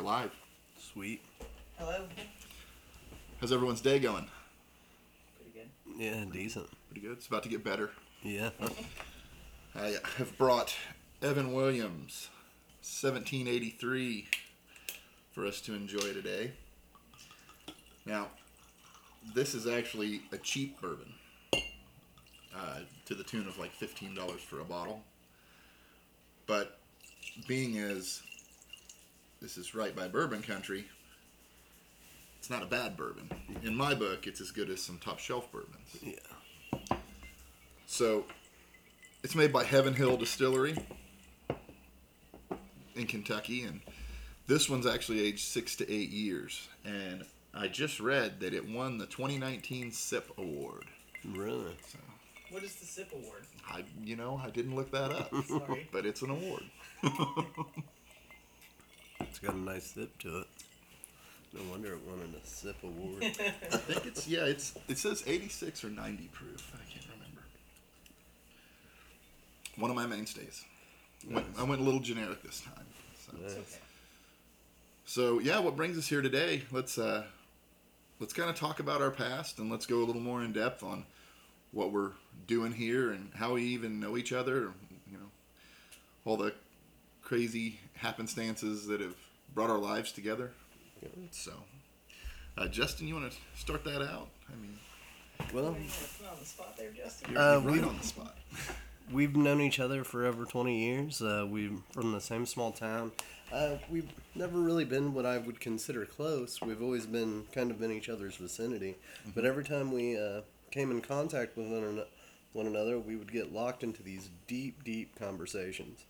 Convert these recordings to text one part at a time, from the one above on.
We're live. Sweet. Hello. How's everyone's day going? Pretty good. Yeah, decent. Pretty good. It's about to get better. Yeah. I have brought Evan Williams, 1783, for us to enjoy today. Now, this is actually a cheap bourbon, uh, to the tune of like $15 for a bottle. But being as this is right by bourbon country, it's not a bad bourbon. In my book, it's as good as some top shelf bourbons. Yeah. So, it's made by Heaven Hill Distillery in Kentucky, and this one's actually aged six to eight years. And I just read that it won the 2019 SIP Award. Really? What is the SIP award? I, you know, I didn't look that up, Sorry. but it's an award. It's got a nice sip to it. No wonder it won a sip award. I think it's yeah, it's it says 86 or 90 proof. I can't remember. One of my mainstays. Went, I went a little generic this time. So. Nice. So yeah, what brings us here today? Let's uh, let's kind of talk about our past and let's go a little more in depth on what we're doing here and how we even know each other. You know, all the crazy happenstances that have brought our lives together. So, uh, Justin, you want to start that out? I mean, Well, What are you gonna put on the spot there, Justin? you're, Uh, right we- on the spot. we've known each other for over 20 years. Uh, we're from the same small town. Uh, we've never really been what I would consider close. We've always been kind of in each other's vicinity. But every time we uh, came in contact with one, ano- one another, we would get locked into these deep, deep conversations.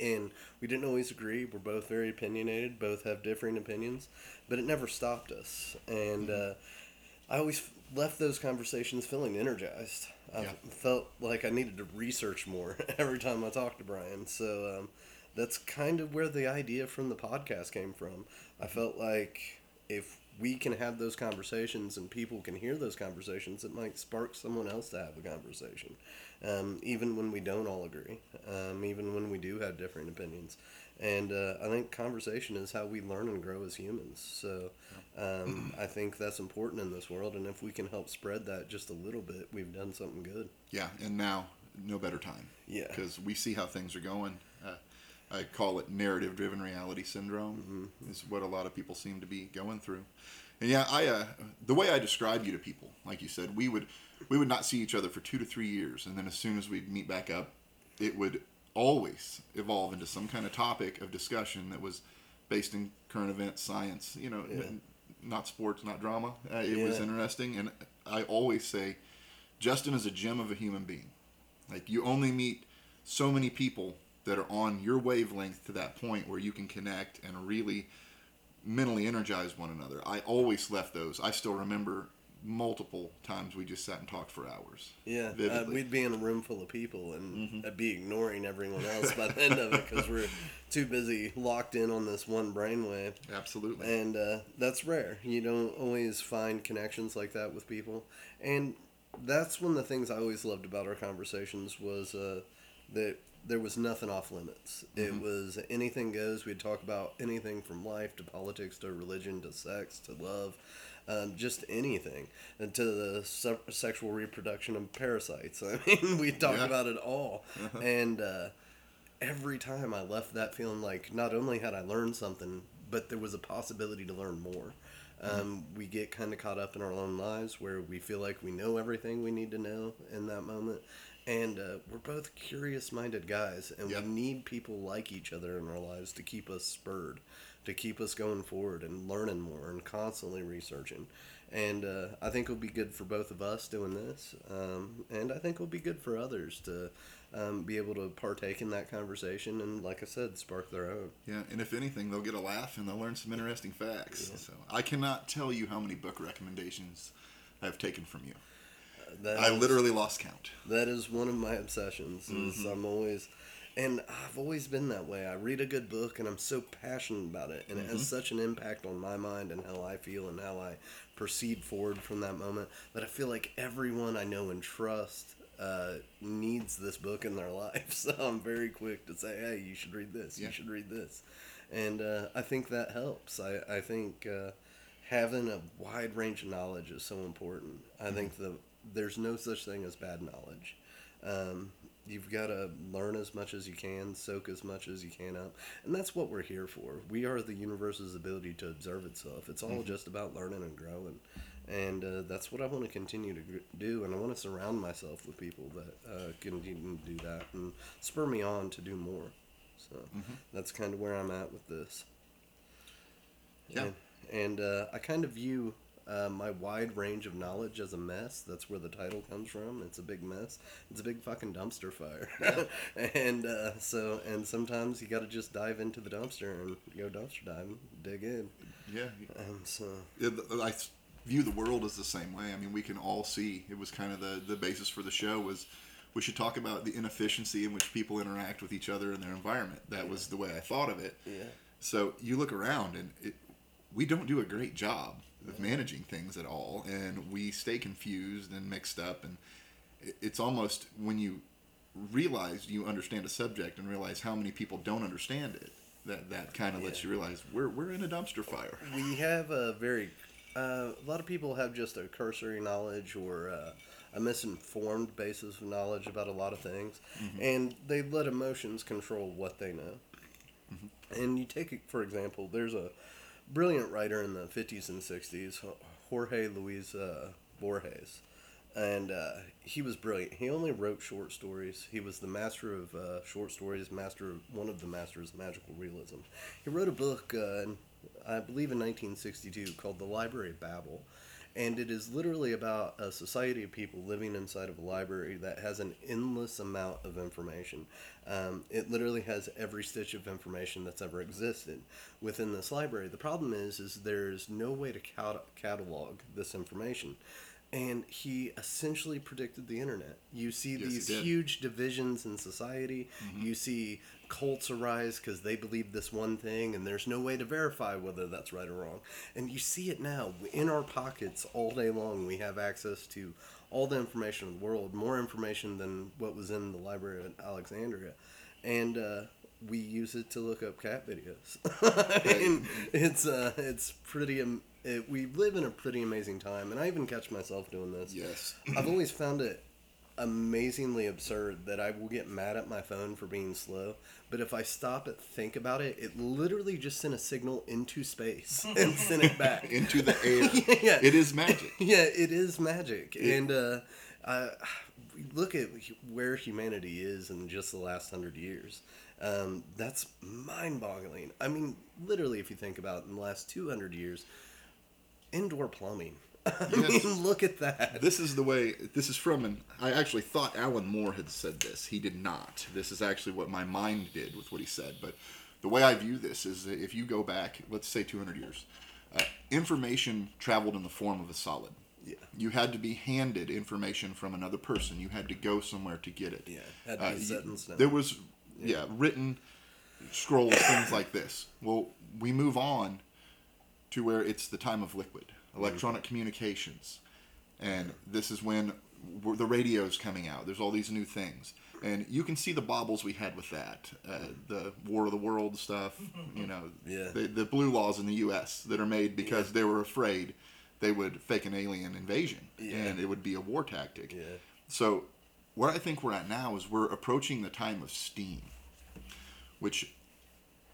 And we didn't always agree. We're both very opinionated, both have differing opinions, but it never stopped us. And uh, I always left those conversations feeling energized. I Yeah. felt like I needed to research more every time I talked to Brian. So um, that's kind of where the idea from the podcast came from. I felt like if we can have those conversations and people can hear those conversations, it might spark someone else to have a conversation. Um, even when we don't all agree, um, even when we do have different opinions. And uh, I think conversation is how we learn and grow as humans. So um, I think that's important in this world. And if we can help spread that just a little bit, we've done something good. Yeah, and now no better time. Yeah. because we see how things are going. I call it narrative-driven reality syndrome. Is what a lot of people seem to be going through. And yeah, I uh, the way I describe you to people, like you said, we would we would not see each other for two to three years, and then as soon as we'd meet back up, it would always evolve into some kind of topic of discussion that was based in current events, science. You know, Yeah. not sports, not drama. Uh, it was interesting, and I always say, Justin is a gem of a human being. Like you only meet so many people that are on your wavelength to that point where you can connect and really mentally energize one another. I always left those. I still remember multiple times we just sat and talked for hours. Yeah, uh, we'd be in a room full of people and I'd be ignoring everyone else by the end of it because we're too busy locked in on this one brainwave. Absolutely. And uh, that's rare. You don't always find connections like that with people. And that's one of the things I always loved about our conversations was uh, that there was nothing off limits. It was anything goes. We'd talk about anything from life to politics to religion to sex to love. Um, just anything, and to the se- sexual reproduction of parasites. I mean, we talked Yeah. about it all, and uh, every time I left that feeling like not only had I learned something, but there was a possibility to learn more. Um, we get kind of caught up in our own lives where we feel like we know everything we need to know in that moment. And uh, we're both curious minded guys, and Yep. we need people like each other in our lives to keep us spurred, to keep us going forward and learning more and constantly researching. And uh, I think it'll be good for both of us doing this. Um, and I think it'll be good for others to um, be able to partake in that conversation and, like I said, spark their own. yeah, and if anything, they'll get a laugh and they'll learn some interesting facts. So I cannot tell you how many book recommendations I've taken from you. That I is- literally lost count. That is one of my obsessions. Is I'm always, and I've always been that way. I read a good book and I'm so passionate about it, and it has such an impact on my mind and how I feel and how I proceed forward from that moment that I feel like everyone I know and trust uh, needs this book in their life. So I'm very quick to say, hey, you should read this. Yeah. You should read this. and uh, I think that helps. I I think uh, having a wide range of knowledge is so important. I think the there's no such thing as bad knowledge. Um, you've got to learn as much as you can, soak as much as you can up, and that's what we're here for. We are the universe's ability to observe itself. It's all just about learning and growing, and uh, that's what I want to continue to do. And I want to surround myself with people that uh, continue to do that and spur me on to do more. So that's kind of where I'm at with this. Yeah. And, and uh, I kind of view uh, my wide range of knowledge as a mess. That's where the title comes from. It's a big mess. It's a big fucking dumpster fire. and uh, so, and sometimes you got to just dive into the dumpster and go dumpster diving, dig in. Yeah. Um, so, Yeah, I view the world as the same way. I mean, we can all see. It was kind of the the basis for the show was we should talk about the inefficiency in which people interact with each other in their environment. That was the way I thought of it. yeah. So you look around and it, we don't do a great job of managing things at all, and we stay confused and mixed up. And it's almost when you realize you understand a subject and realize how many people don't understand it. That, that kind of lets you realize we're, we're in a dumpster fire. we have a very uh, a lot of people have just a cursory knowledge or uh, a misinformed basis of knowledge about a lot of things and they let emotions control what they know and you take it for example there's a brilliant writer in the 50s and 60s jorge luis uh, borges and uh, he was brilliant. He only wrote short stories. He was the master of uh, short stories, master of, one of the masters of magical realism. He wrote a book, uh, in, I believe, in 1962 called The Library of Babel, and it is literally about a society of people living inside of a library that has an endless amount of information. Um, it literally has every stitch of information that's ever existed within this library. The problem is, is there's no way to cat- catalog this information and he essentially predicted the internet. You see Yes, these. Mm-hmm. huge divisions in society. You see cults arise because they believe this one thing, and there's no way to verify whether that's right or wrong. And you see it now in our pockets all day long. We have access to all the information in the world, more information than what was in the library at Alexandria, and. Uh, we use it to look up cat videos. and it's uh, it's pretty. Um, it, we live in a pretty amazing time, and I even catch myself doing this. Yes. I've always found it amazingly absurd that I will get mad at my phone for being slow, but if I stop and think about it, it literally just sent a signal into space and sent it back. into the air. Yeah. It is magic. yeah, it is magic, and uh, I, look at where humanity is in just the last hundred years. Um, that's mind-boggling. I mean, literally, if you think about it, in the last two hundred years, indoor plumbing. I Yes. mean, look at that. This is the way. This is from an. I actually thought Alan Moore had said this. He did not. This is actually what my mind did with what he said. But the way I view this is that if you go back, let's say 200 years, uh, information traveled in the form of a solid. Yeah. You had to be handed information from another person. You had to go somewhere to get it. Yeah, had to be Uh, set you- in stone. There was, yeah, written scrolls, things like this. Well, we move on to where it's the time of liquid, electronic communications, and this is when w- the radio's coming out. There's all these new things, and you can see the baubles we had with that, uh, the War of the World stuff. You know, Yeah. the, the blue laws in the U.S. that are made because they were afraid they would fake an alien invasion, Yeah. and it would be a war tactic. Yeah. So, where I think we're at now is we're approaching the time of steam, which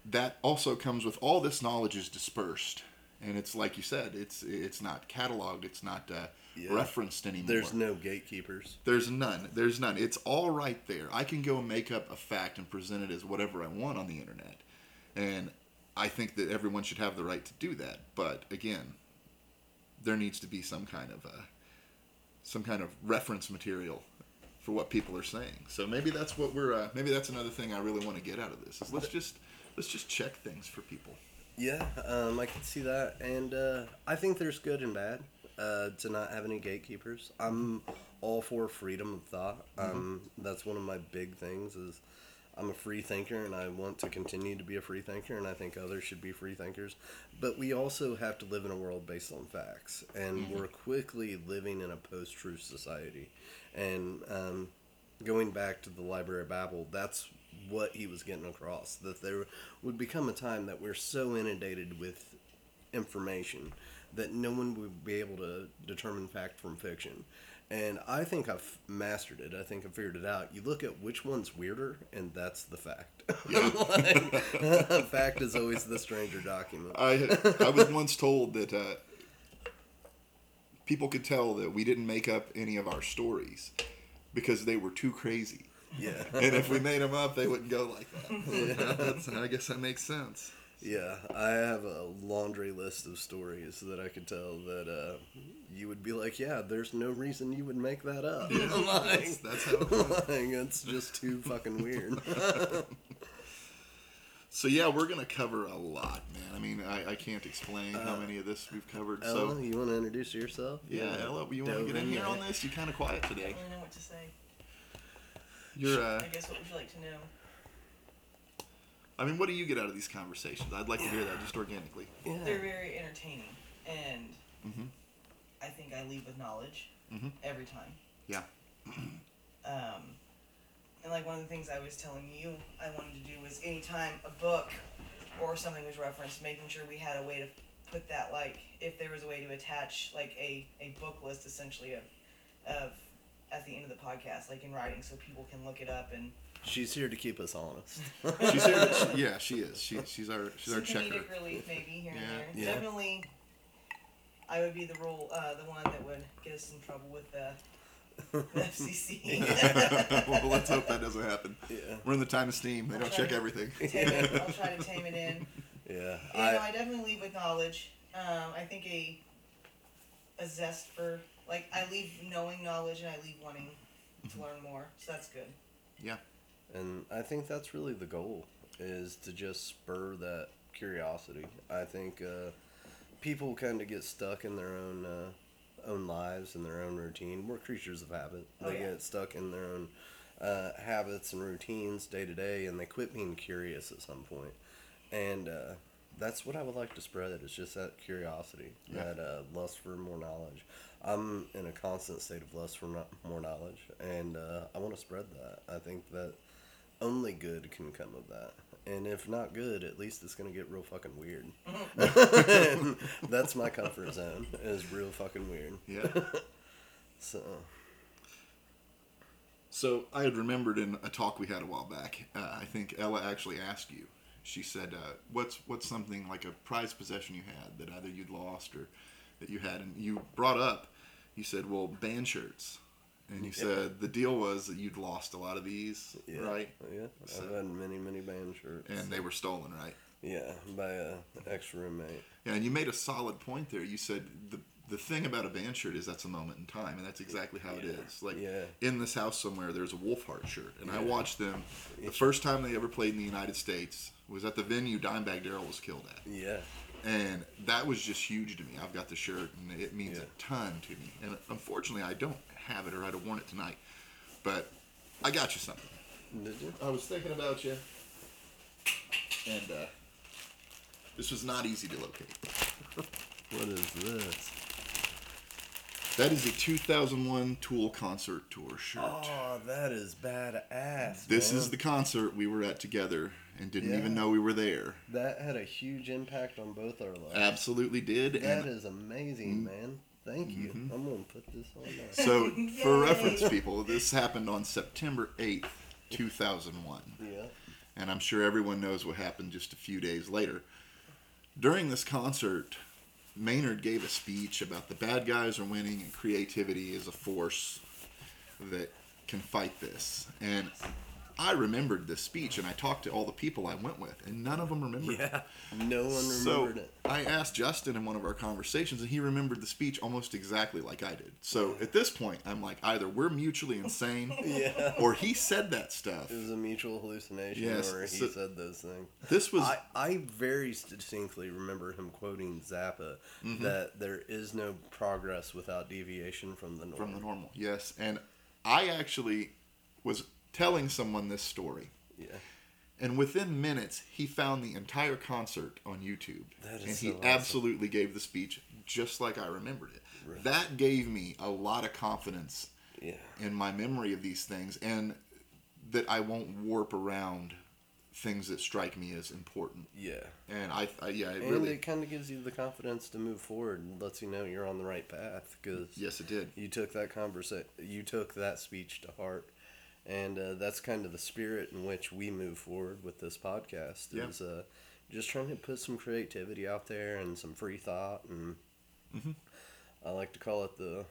that also comes with all this knowledge is dispersed, and it's like you said, it's it's not cataloged, it's not uh, Yeah. referenced anymore. There's no gatekeepers. There's none. There's none. It's all right there. I can go and make up a fact and present it as whatever I want on the internet. And I think that everyone should have the right to do that. But again, there needs to be some kind of uh, some kind of reference material for what people are saying. So maybe that's what we're uh, maybe that's another thing I really want to get out of this. Is let's just let's just check things for people. Yeah, um, I can see that, and uh, I think there's good and bad uh, to not have any gatekeepers. I'm all for freedom of thought. Um, that's one of my big things. Is I'm a free thinker, and I want to continue to be a free thinker, and I think others should be free thinkers. But we also have to live in a world based on facts, and we're quickly living in a post-truth society. And um, going back to the Library of Babel, that's what he was getting across. That there would become a time that we're so inundated with information that no one would be able to determine fact from fiction. And I think I've mastered it. I think I've figured it out. You look at which one's weirder, and that's the fact. like, fact is always the stranger document. I I was once told that uh, people could tell that we didn't make up any of our stories because they were too crazy. Yeah. And if we made them up, they wouldn't go like that. That's, I guess that makes sense. Yeah, I have a laundry list of stories that I could tell that uh, you would be like, yeah, there's no reason you would make that up. like, That's, that's how it goes. like, it's just too fucking weird. So yeah, we're gonna cover a lot, man. I mean, I, I can't explain how Uh, many of this we've covered. Ella, so you want to introduce yourself? yeah, Ella, you want to get in here on this? You're kind of quiet today. I don't really know what to say. You're. Uh, I guess what would you like to know? I mean, what do you get out of these conversations? I'd like to hear that just organically. Yeah. They're very entertaining, and Mhm. I think I leave with knowledge Mhm. every time. Yeah. Um, and like one of the things I was telling you I wanted to do was anytime a book or something was referenced, making sure we had a way to put that like if there was a way to attach like a, a book list essentially of of at the end of the podcast, like in writing, so people can look it up and She's here to keep us honest. She's here. To, yeah, she is. She, she's our she's our checker. relief maybe here Yeah. and there. Yeah. Definitely, I would be the rule, uh, the one that would get us in trouble with the, the FCC. well, let's hope that doesn't happen. yeah. We're in the time of steam. They don't check everything. Tame it. I'll try to tame it in. Yeah. Yeah, no, I, I definitely leave with knowledge. Um, I think a a zest for like I leave knowing knowledge and I leave wanting to learn more. So that's good. Yeah. and I think that's really the goal is to just spur that curiosity. I think uh, people kind of get stuck in their own uh, own lives and their own routine. We're creatures of habit. Oh, They yeah. get stuck in their own uh, habits and routines day to day, and they quit being curious at some point. And uh, that's what I would like to spread. It's just that curiosity, Yeah. that uh, lust for more knowledge. I'm in a constant state of lust for no- more knowledge, and uh, I want to spread that. I think that only good can come of that. And if not good, at least it's gonna get real fucking weird. That's my comfort zone. Is real fucking weird. Yeah. So So I had remembered in a talk we had a while back. Uh, I think Ella actually asked you. She said, uh, "What's what's something like a prized possession you had that either you'd lost or that you had?" And you brought up. You said, "Well, band shirts," and you Yeah. said the deal was that you'd lost a lot of these, yeah, right? Oh, yeah, So- I've had many many band shirts. And they were stolen, right? yeah, by a ex roommate. Yeah, and you made a solid point there. You said the the thing about a band shirt is that's a moment in time, and that's exactly how it Yeah. is. Like Yeah. in this house somewhere, there's a Wolfheart shirt, and I watched them. The first time they ever played in the United States was at the venue Dimebag Darrell was killed at, Yeah, and that was just huge to me. I've got the shirt, and it means Yeah. a ton to me. And unfortunately, I don't have it, or I'd have worn it tonight. But I got you something. did you? I was thinking about you, and uh, this was not easy to locate. What is this? That is a 2001 Tool concert tour shirt. Oh, that is badass. this man. is the concert we were at together and didn't Yeah. even know we were there. that had a huge impact on both our lives. Absolutely did. That And is amazing, man. Thank you. Mhm. I'm gonna put this on there. so, for reference, people, this happened on September 8th, 2001. Yeah. And I'm sure everyone knows what happened just a few days later. During this concert, Maynard gave a speech about the bad guys are winning and creativity is a force that can fight this. And I remembered this speech and I talked to all the people I went with, and none of them remembered it. Yeah. No one So remembered it. I asked Justin in one of our conversations, and he remembered the speech almost exactly like I did. So at this point, I'm like, either we're mutually insane, Yeah. or he said that stuff. It was a mutual hallucination, Yes, or he so- said those things. This was I, I very distinctly remember him quoting Zappa Mm-hmm. that there is no progress without deviation from the norm. from the normal, yes. And I actually was telling someone this story, Yeah. and within minutes, he found the entire concert on YouTube, That is and so he awesome. absolutely gave the speech just like I remembered it. Right. That gave me a lot of confidence Yeah. in my memory of these things and that I won't warp around things that strike me as important. Yeah. And I, I yeah, it And really, it kind of gives you the confidence to move forward and lets you know you're on the right path because yes, it did. you took that conversation, you took that speech to heart and uh, that's kind of the spirit in which we move forward with this podcast Yeah. is uh, just trying to put some creativity out there and some free thought and Mhm. i like to call it the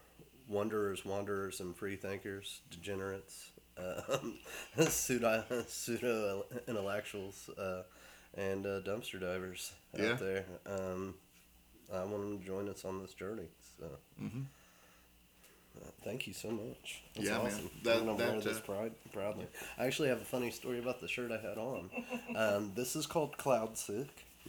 wanderers wanderers and free thinkers degenerates um, pseudo pseudo intellectuals uh, and uh, dumpster divers out Yeah. there um, i want them to join us on this journey so Mhm. Thank you so much. That's Yeah, man. awesome. That- I'm gonna wear that, this uh, pride, proudly. I actually have a funny story about the shirt I had on. Um, this is called Cloud Sick.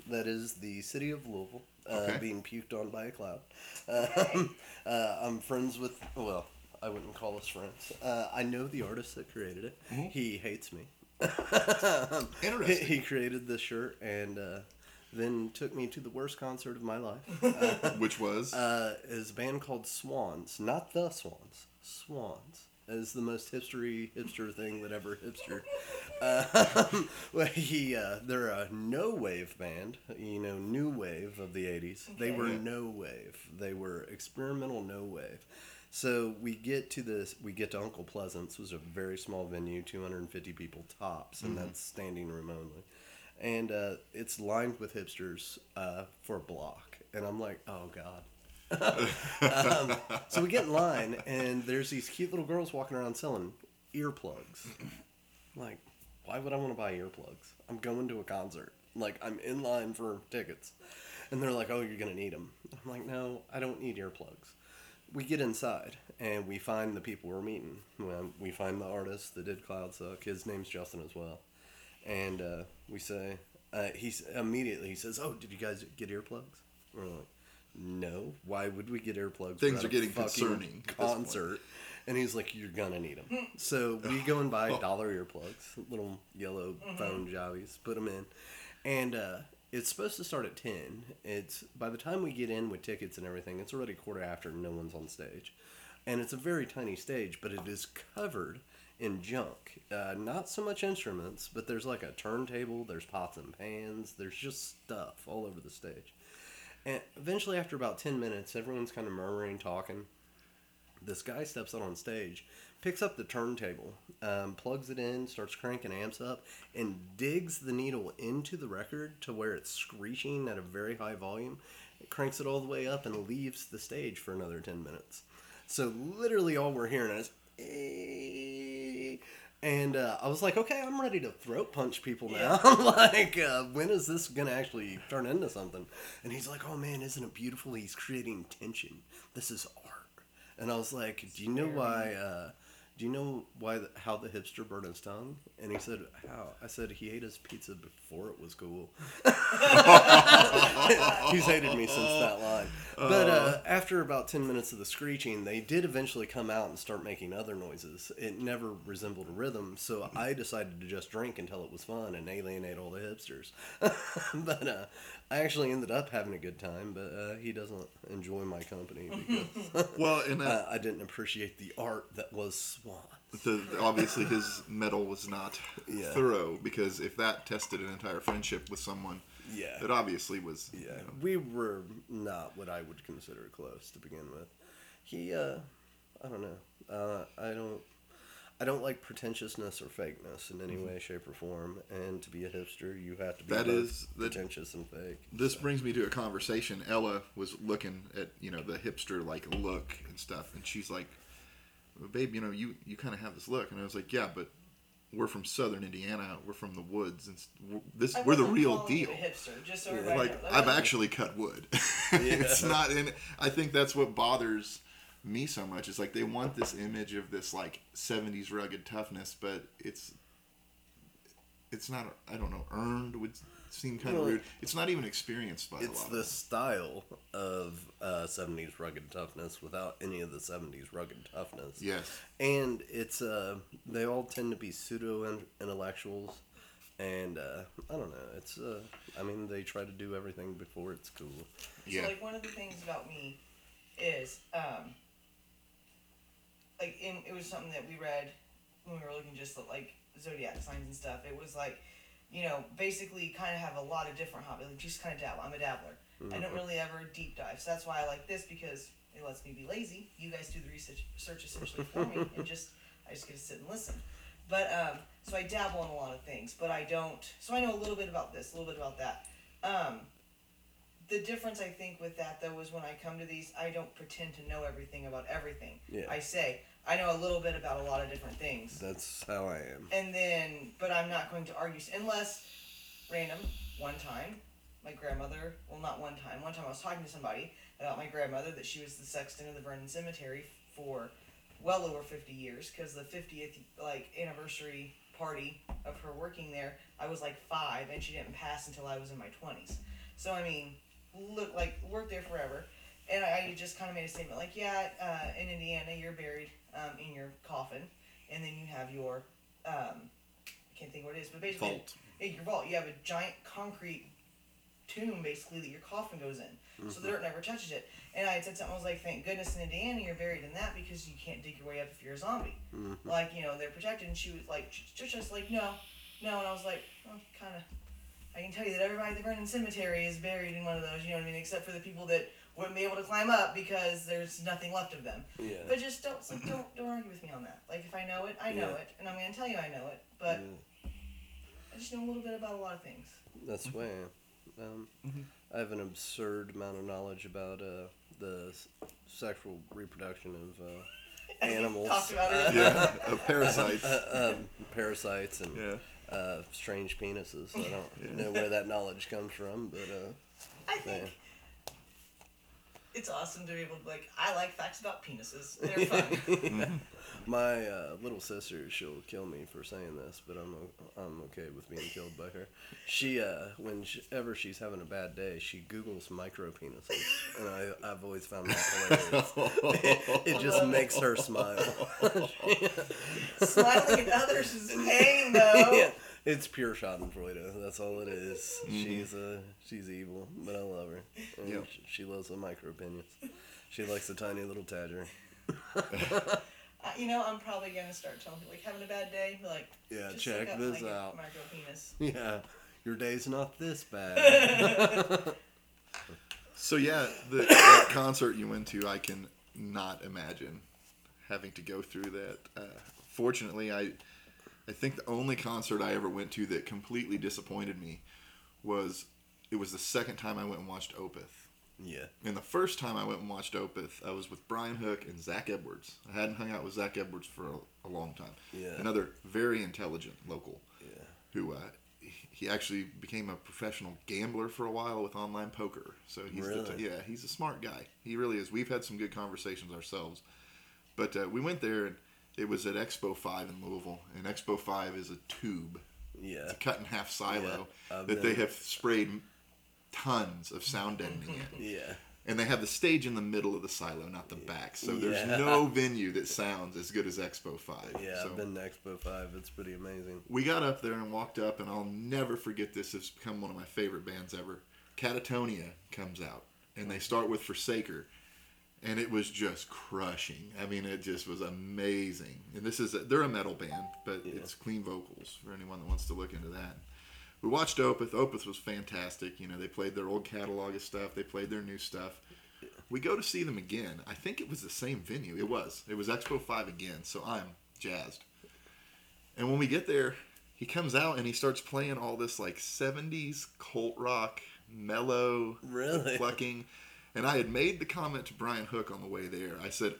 That is the city of Louisville uh, Okay. being puked on by a cloud. Um, uh, I'm friends with, well, I wouldn't call us friends. Uh, I know the artist that created it. Mhm. He hates me. he, Interesting. he created this shirt and uh, then took me to the worst concert of my life. Which was Uh, is a band called Swans, not the Swans. Swans is the most hipstery hipster thing that ever hipster. Um, well, he uh, they're a no wave band, you know, new wave of the '80s. They were no wave. They were experimental no wave. So we get to this. We get to Uncle Pleasant's, which was a very small venue, 250 people tops, and that's standing room only. And uh, it's lined with hipsters uh, for a block, and I'm like, oh god. um, so we get in line, and there's these cute little girls walking around selling earplugs. Like, why would I want to buy earplugs? I'm going to a concert. Like, I'm in line for tickets. And they're like, oh, you're going to need them. I'm like, no, I don't need earplugs. We get inside, and we find the people we're meeting. We find the artist that did Cloud Suck. His name's Justin as well. And uh, we say, uh, he's immediately, he says, oh, did you guys get earplugs? We're like, no. Why would we get earplugs? Things We're at are a getting concerning at this point. Concert. And he's like, you're gonna need them. So we go and buy dollar earplugs, little yellow phone jobbies, put them in, and uh, it's supposed to start at ten. It's by the time we get in with tickets and everything, it's already quarter after, and no one's on stage, and it's a very tiny stage, but it is covered in junk. Uh, not so much instruments, but there's like a turntable, there's pots and pans, there's just stuff all over the stage. And eventually, after about 10 minutes, everyone's kind of murmuring, talking. This guy steps out on stage, picks up the turntable, um, plugs it in, starts cranking amps up, and digs the needle into the record to where it's screeching at a very high volume. Cranks it all the way up and leaves the stage for another 10 minutes. So, literally, all we're hearing is. And uh, I was like, okay, I'm ready to throat punch people now. I'm like, uh, when is this going to actually turn into something? And he's like, oh man, isn't it beautiful? He's creating tension. This is art. And I was like, do you know why? Uh, do you know why? The, how the hipster burned his tongue? And he said, how? I said he ate his pizza before it was cool. He's hated me since that line. But uh, after about 10 minutes of the screeching, they did eventually come out and start making other noises. It never resembled a rhythm, so I decided to just drink until it was fun and alienate all the hipsters. but uh, I actually ended up having a good time, but uh, he doesn't enjoy my company because well, and uh, that, I didn't appreciate the art that was Swan. the, obviously his metal was not Yeah. thorough because if that tested an entire friendship with someone, Yeah. it obviously was. you Yeah, know, we were not what I would consider close to begin with. He, uh, I don't know. Uh, I don't, I don't like pretentiousness or fakeness in any way, shape, or form. And to be a hipster, you have to be That both is- that- pretentious and fake. This brings me to a conversation. Ella was looking at you know the hipster like look and stuff, and she's like, "Babe, you know you you kind of have this look," and I was like, "Yeah, but we're from Southern Indiana. We're from the woods, and we're- this I we're the real deal." hipster, just so Yeah. Like. I've Okay. actually cut wood. it's not, and I think that's what bothers me so much. Is like they want this image of this like '70s rugged toughness, but it's it's not. I don't know. Earned would seem kind of Well, rude. It's not even experienced by a It's the of style of uh, 70s rugged toughness without any of the 70s rugged toughness. Yes. And it's, uh, they all tend to be pseudo intellectuals. And, uh, I don't know. It's, uh, I mean, they try to do everything before it's cool. Yeah. So like one of the things about me is um like in, it was something that we read when we were looking just at like zodiac signs and stuff. It was like, you know, basically kind of have a lot of different hobbies. Like just kind of dabble. I'm a dabbler. I don't really ever deep dive. So that's why I like this because it lets me be lazy. You guys do the research, research essentially for me, and just I just get to sit and listen. But um, so I dabble in a lot of things, but I don't. So I know a little bit about this, a little bit about that. Um, the difference I think with that though is when I come to these, I don't pretend to know everything about everything. Yeah. I say I know a little bit about a lot of different things, That's how I am. and then but I'm not going to argue unless random one time my grandmother well not one time one time I was talking to somebody about my grandmother that she was the sexton of the Vernon Cemetery for well over 50 years because the 50th like anniversary party of her working there I was like five and she didn't pass until I was in my 20s so I mean look like worked there forever. And I just kind of made a statement like yeah uh, in Indiana you're buried um, in your coffin and then you have your um, I can't think what it is but basically Vault. yeah, your vault. You have a giant concrete tomb basically that your coffin goes in, so the dirt never touches it. And I had said something. I was like, "Thank goodness in Indiana you're buried in that because you can't dig your way up if you're a zombie. Like you know they're protected." And she was like, just, just like no, no. And I was like, well, kind of. I can tell you that everybody at the Vernon Cemetery is buried in one of those. You know what I mean? Except for the people that wouldn't be able to climb up because there's nothing left of them. Yeah. But just don't like, don't don't argue with me on that. Like if I know it, I know Yeah. it, and I'm gonna tell you I know it. But Yeah. I just know a little bit about a lot of things. That's the way I am. Um, I have an absurd amount of knowledge about uh, the s- sexual reproduction of uh, animals. Talked about it. Yeah, of parasites. Uh, um, parasites and Yeah. uh, strange penises. I don't Yeah. know where that knowledge comes from, but uh, I think Yeah. It's awesome to be able to like. I like facts about penises. They're fun. my uh, little sister, she'll kill me for saying this, but I'm o- I'm okay with being killed by her. She, uh, whenever she's having a bad day, she Googles micro penises, and I I've always found that hilarious. it, it just makes her smile. Smiling at others is pain, though. yeah, it's pure Schadenfreude. That's all it is. She's uh, she's evil, but I love her. And Yep. sh- She loves the micro penis. She likes the tiny little tadger. Uh, you know, I'm probably gonna start telling people like having a bad day. Like, Yeah, just check look up, this like, out. Micro penis. Yeah, your day's not this bad. So yeah, the that concert you went to, I can not imagine having to go through that. Uh, fortunately, I I think the only concert I ever went to that completely disappointed me was it was the second time I went and watched Opeth. yeah. And the first time I went and watched Opeth, I was with Brian Hook and Zach Edwards. I hadn't hung out with Zach Edwards for a, a long time. Yeah. Another very intelligent local Yeah. who uh, he- actually became a professional gambler for a while with online poker. So he's the Really? yeah, he's a smart guy. He really is. We've had some good conversations ourselves. But uh, we went there and it was at Expo Five in Louisville, and Expo Five is a tube, Yeah. it's a cut in half silo Yeah, that they have sprayed tons of sound deadening in. Yeah. And they have the stage in the middle of the silo, not the back. So there's Yeah. no venue that sounds as good as Expo 5. Yeah, so I've been to Expo 5. It's pretty amazing. we got up there and walked up, and I'll never forget this. It's become one of my favorite bands ever. Katatonia comes out, and they start with Forsaker. And it was just crushing. I mean, it just was amazing. And this is, a, they're a metal band, but Yeah. it's clean vocals for anyone that wants to look into that. We watched Opeth. Opeth was fantastic. You know, they played their old catalog of stuff. They played their new stuff. We go to see them again. I think it was the same venue. It was. It was Expo 5 again. So I'm jazzed. And when we get there, he comes out and he starts playing all this like 70s cult rock, mellow, Really? plucking. And I had made the comment to Brian Hook on the way there. I said,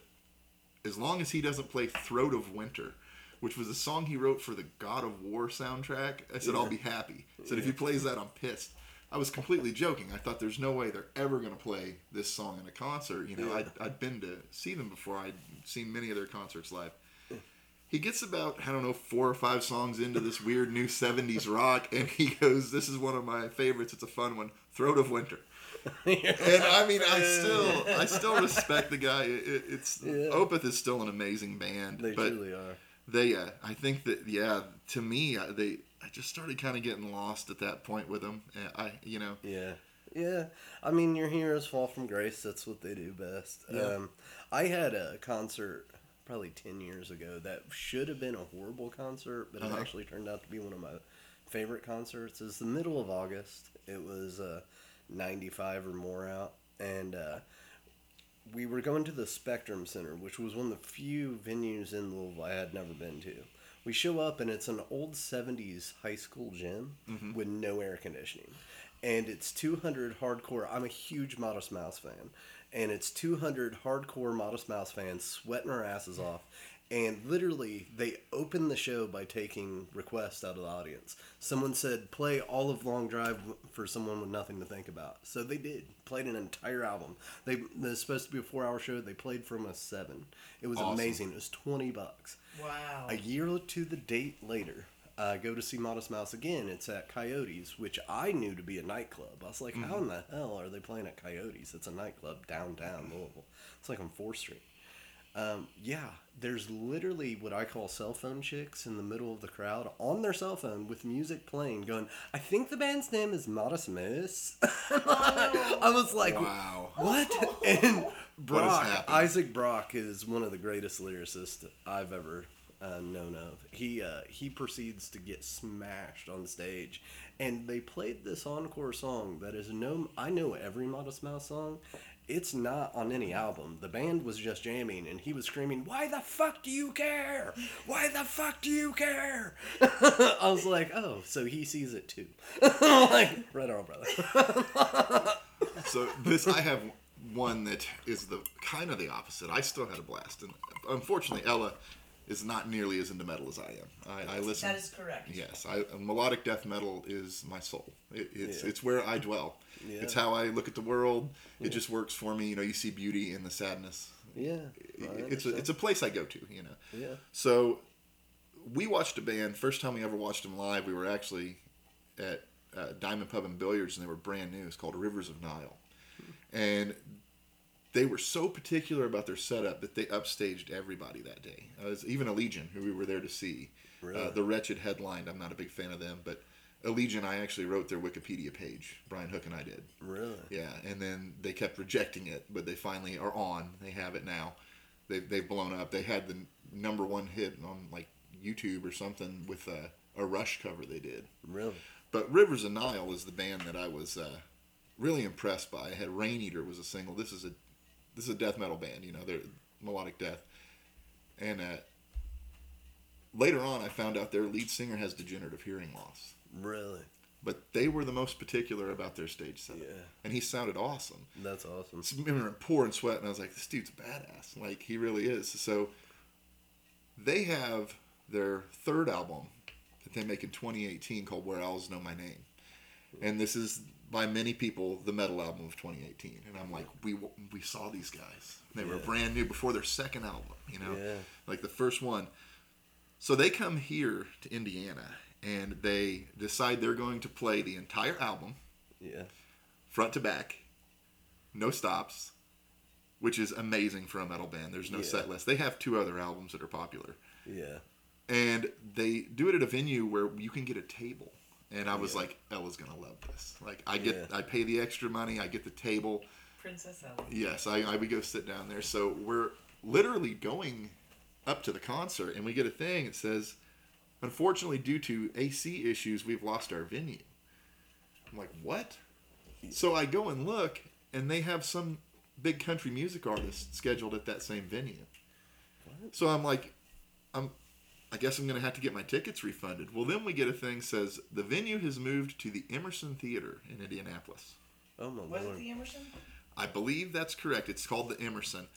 as long as he doesn't play Throat of Winter, which was a song he wrote for the God of War soundtrack, I said, I'll be happy. I said, if he plays that, I'm pissed. I was completely joking. I thought there's no way they're ever going to play this song in a concert. You know, Yeah. I'd, I'd been to see them before. I'd seen many of their concerts live. He gets about, I don't know, four or five songs into this weird new 70s rock, and he goes, This is one of my favorites. It's a fun one Throat of Winter. And I mean, I still, I still respect the guy. It, it- it's Yeah. Opeth is still an amazing band, They but truly are. they, uh, I think that, yeah, to me, uh, they, I just started kind of getting lost at that point with them. And I, you know, Yeah. Yeah. I mean, your heroes fall from grace. That's what they do best. Yeah. Um, I had a concert probably 10 years ago that should have been a horrible concert, but Uh-huh. it actually turned out to be one of my favorite concerts. It's the middle of August. It was uh, 95 or more out. And uh, we were going to the Spectrum Center, which was one of the few venues in Louisville I had never been to. We show up and it's an old 70s high school gym with no air conditioning. And it's 200 hardcore. I'm a huge Modest Mouse fan. And it's 200 hardcore Modest Mouse fans sweating our asses off. And literally, they opened the show by taking requests out of the audience. Someone said, play all of Long Drive for someone with nothing to think about. So they did. Played an entire album. They it was supposed to be a four hour show. They played from a seven. It was Awesome. amazing. It was 20 bucks. Wow. A year to the date later, I go to see Modest Mouse again. It's at Coyotes, which I knew to be a nightclub. I was like, mm-hmm. how in the hell are they playing at Coyotes? It's a nightclub downtown Louisville. It's like on 4th Street. Um, yeah, there's literally what I call cell phone chicks in the middle of the crowd on their cell phone with music playing, going, I think the band's name is Modest Mouse. I was like, Wow. what? And Brock, happened? Isaac Brock is one of the greatest lyricists I've ever uh, known of. He uh, he proceeds to get smashed on stage, and they played this encore song that is no. I know every Modest Mouse song. It's not on any album. The band was just jamming, and he was screaming, "Why the fuck do you care? Why the fuck do you care?" I was like, "Oh, so he sees it too." like, right on, brother. So this I have one that is the kind of the opposite. I still had a blast, and unfortunately, Ella is not nearly as into metal as I am. I, I listen. that is correct. Yes, I, melodic death metal is my soul. It, it's Yeah. it's where I dwell. Yeah. It's how I look at the world. It just works for me. You know, you see beauty in the sadness. Yeah, I it's a it's a place I go to. You know. yeah. So we watched a band. First time we ever watched them live, we were actually at uh, Diamond Pub and Billiards, and they were brand new. It's called Rivers of Nihil, and they were so particular about their setup that they upstaged everybody that day. Uh, was even Allegaeon, who we were there to see. Really? Uh, the Wretched headlined. I'm not a big fan of them, but Allegaeon, I actually wrote their Wikipedia page. Brian Hook and I did. Really? Yeah, and then they kept rejecting it, but they finally are on. They have it now. They've, they've blown up. They had the number one hit on like YouTube or something with a, a Rush cover they did. Really? But Rivers of Nihil is the band that I was uh, really impressed by. I had Rain Eater was a single. This is a this is a death metal band. You know, they're melodic death. And uh, later on, I found out their lead singer has degenerative hearing loss. Really? But they were the most particular about their stage setup. Yeah. And he sounded awesome. That's awesome. I remember pouring sweat, and I was like, "This dude's badass! Like he really is." So they have their third album that they make in 2018 called "Where Owls Know My Name," and this is by many people the metal album of 2018. And I'm like, we we saw these guys; they were brand new before their second album. You know, Yeah. like the first one. So they come here to Indiana, and they decide they're going to play the entire album Yeah. front to back, no stops, which is amazing for a metal band. There's no Yeah. set list. They have two other albums that are popular, Yeah. and they do it at a venue where you can get a table. And I was Yeah. like, Ella's gonna love this. Like, I get, Yeah. I pay the extra money, I get the table. Princess Ella. Yes, I, I would go sit down there. So we're literally going up to the concert, and we get a thing. It says, "Unfortunately, due to AC issues, we've lost our venue." I'm like, "What?" So I go and look, and they have some big country music artist scheduled at that same venue. So I'm like, I'm, I guess I'm gonna have to get my tickets refunded. Well, then we get a thing says the venue has moved to the Emerson Theater in Indianapolis. Oh my Was it the Emerson? I believe that's correct. It's called the Emerson.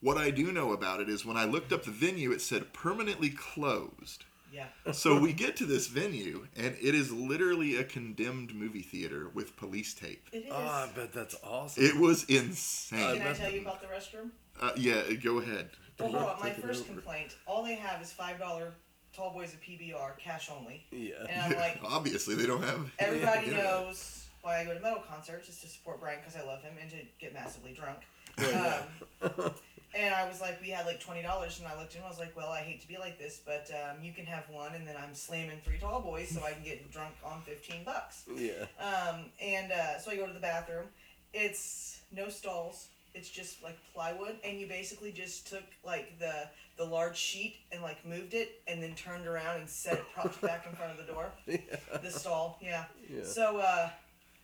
What I do know about it is when I looked up the venue, it said permanently closed. Yeah. So we get to this venue, and it is literally a condemned movie theater with police tape. It is. Oh, I bet that's awesome. It was insane. can I tell you about the restroom? Uh, yeah, go ahead. Well, hold on. My Take first over. complaint. All they have is five dollar tall boys of PBR cash only, yeah. and I'm like, Obviously, they don't have. everybody internet. knows why I go to metal concerts is to support Brian because I love him and to get massively drunk. yeah. Um, and I was like, we had like twenty dollars, and I looked and. I was like, well, I hate to be like this, but um, you can have one, and then I'm slamming three tall boys so I can get drunk on fifteen bucks. yeah. Um, and uh, so I go to the bathroom. It's no stalls, it's just like plywood, and you basically just took like the the large sheet and like moved it, and then turned around and set it propped back in front of the door, the stall. Yeah. Yeah. So uh,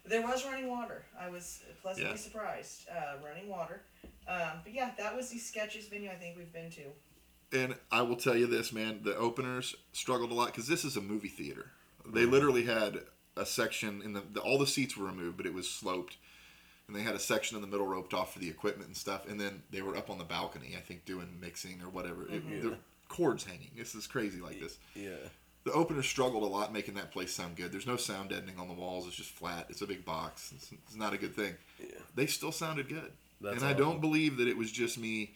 there was running water. I was pleasantly Yeah. surprised. Uh, running water. Um, but yeah, that was the sketchiest venue I think we've been to. And I will tell you this, man, the openers struggled a lot because this is a movie theater. They literally had a section in the, the all the seats were removed, but it was sloped, and they had a section in the middle roped off for the equipment and stuff. And then they were up on the balcony, I think, doing mixing or whatever. It, the cords hanging. This is crazy like this. Yeah. The opener struggled a lot making that place sound good. There's no sound deadening on the walls. It's just flat. It's a big box. It's, it's not a good thing. Yeah. They still sounded good. That's and I don't believe that it was just me,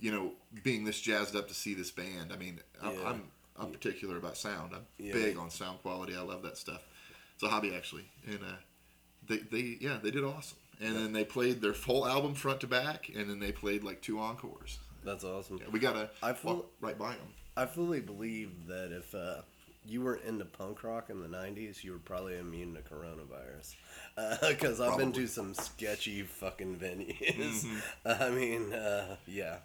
you know, being this jazzed up to see this band. I mean, I'm, Yeah. I'm, I'm particular about sound. I'm Yeah. big on sound quality. I love that stuff. It's a hobby actually. And uh, they, they, yeah, they did awesome. And then they played their full album front to back, and then they played like two encores. That's awesome. We got to I feel- right by them. I fully believe that if uh, you were into punk rock in the 90s, you were probably immune to coronavirus. Because I've been to some sketchy fucking venues. I mean, uh, yeah.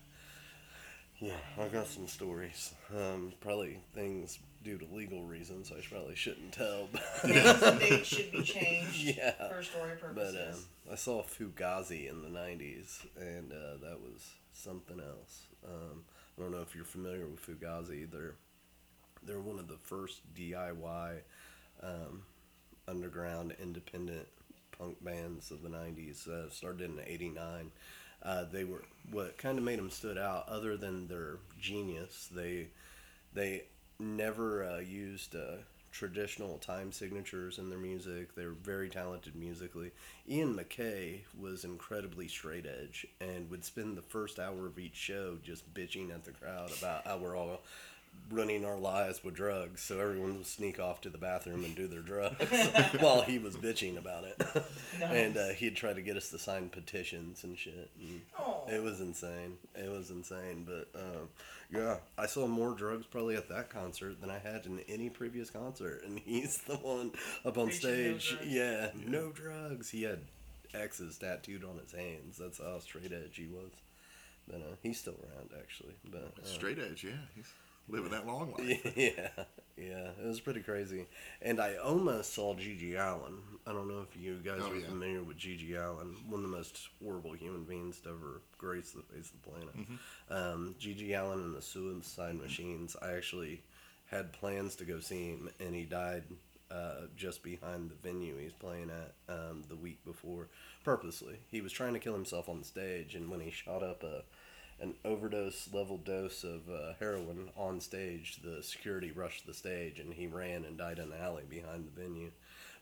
Yeah, I got some stories. Um, probably things due to legal reasons I probably shouldn't tell. But, and dates should be changed Yeah. for story but um, I saw Fugazi in the 90s, and uh, that was something else. Um, I don't know if you're familiar with Fugazi. They're they're one of the first DIY um, underground independent punk bands of the 90s. Uh, started in '89. Uh, they were what kind of made them stood out, other than their genius. They they never uh, used uh, traditional time signatures in their music. They were very talented musically. Ian MacKaye was incredibly straight edge and would spend the first hour of each show just bitching at the crowd about how we're all running our lives with drugs. So everyone would sneak off to the bathroom and do their drugs while he was bitching about it. and uh, he'd try to get us to sign petitions and shit. And it was insane. It was insane. But um, yeah, I saw more drugs probably at that concert than I had in any previous concert. And he's the one up on Preaching no stage. drugs. yeah, no drugs. He had X's tattooed on his hands. That's how straight edge he was. But uh, he's still around actually. But uh, Straight edge, yeah. He's living that long life. yeah, yeah, it was pretty crazy. And I almost saw GG Allin. I don't know if you guys Oh, are yeah. familiar with GG Allin, one of the most horrible human beings to ever grace the face of the planet. Mm-hmm. Um, GG Allin and the Suicide Machines. I actually had plans to go see him, and he died uh, just behind the venue he's playing at um, the week before, purposely. He was trying to kill himself on the stage, and when he shot up a an overdose level dose of uh, heroin on stage, the security rushed the stage, and he ran and died in the alley behind the venue.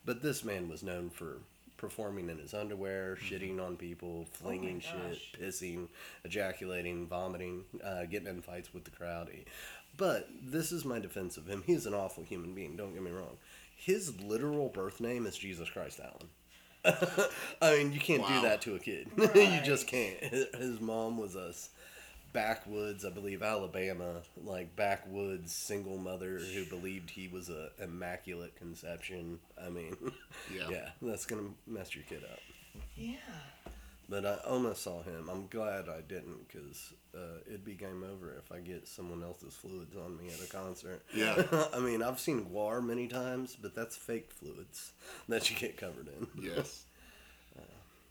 But this man was known for performing in his underwear, shitting on people, flinging shit, pissing, ejaculating, vomiting, uh, getting in fights with the crowd. But this is my defense of him. He's an awful human being. Don't get me wrong. His literal birth name is Jesus Christ Allin. I mean, you can't Wow. do that to a kid. you just can't. His mom was a backwoods, I believe, Alabama, like backwoods single mother who believed he was a immaculate conception. I mean, Yeah. yeah, that's gonna mess your kid up. yeah. But I almost saw him. I'm glad I didn't, because uh, it'd be game over if I get someone else's fluids on me at a concert. Yeah. I mean, I've seen GWAR many times, but that's fake fluids that you get covered in. Yes.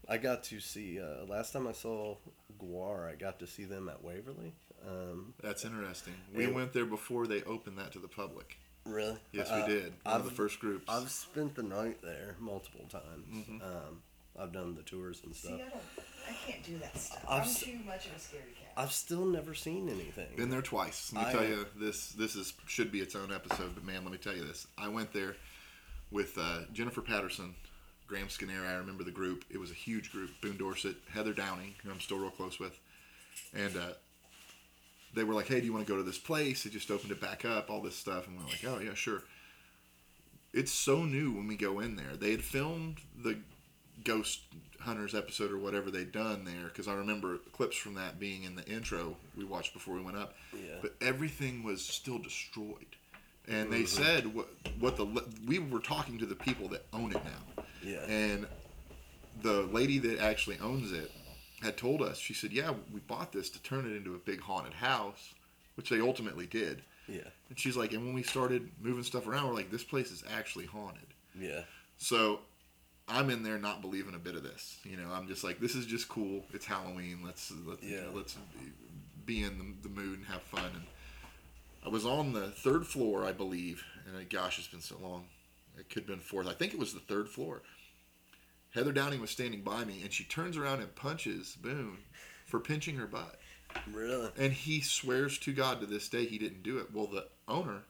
I got to see uh, last time I saw GWAR. I got to see them at Waverly. Um, That's interesting. We It- went there before they opened that to the public. really? Yes, Uh, we did. One of the first groups. I've spent the night there multiple times. Mm-hmm. Um, I've done the tours and See, stuff. I don't. I can't do that stuff. I've I'm s- too much of a scaredy cat. I've still never seen anything. Been there twice. Let me I- tell you, this this is should be its own episode. But man, let me tell you this. I went there with uh, Jennifer Patterson, Graham Skinner. I remember the group. It was a huge group. Boone Dorset, Heather Downing, who I'm still real close with, and uh, they were like, "Hey, do you want to go to this place? They just opened it back up. All this stuff." And we're like, "Oh yeah, sure." It's so new when we go in there. They had filmed the Ghost Hunters episode or whatever they'd done there because I remember clips from that being in the intro we watched before we went up. Yeah. But everything was still destroyed, and they mm-hmm. said what what the we were talking to the people that own it now, Yeah. and the lady that actually owns it had told us. She said, "Yeah, we bought this to turn it into a big haunted house," which they ultimately did. Yeah. And she's like, and when we started moving stuff around, we're like, this place is actually haunted. Yeah. So I'm in there not believing a bit of this. You know, I'm just like, this is just cool. It's Halloween. Let's let's you know, Yeah. let's be in the, the mood and have fun. And I was on the third floor, I believe. And gosh, it's been so long. It could have been fourth. I think it was the third floor. Heather Downing was standing by me, and she turns around and punches Boone for pinching her butt. Really? And he swears to God to this day he didn't do it. Well, the owner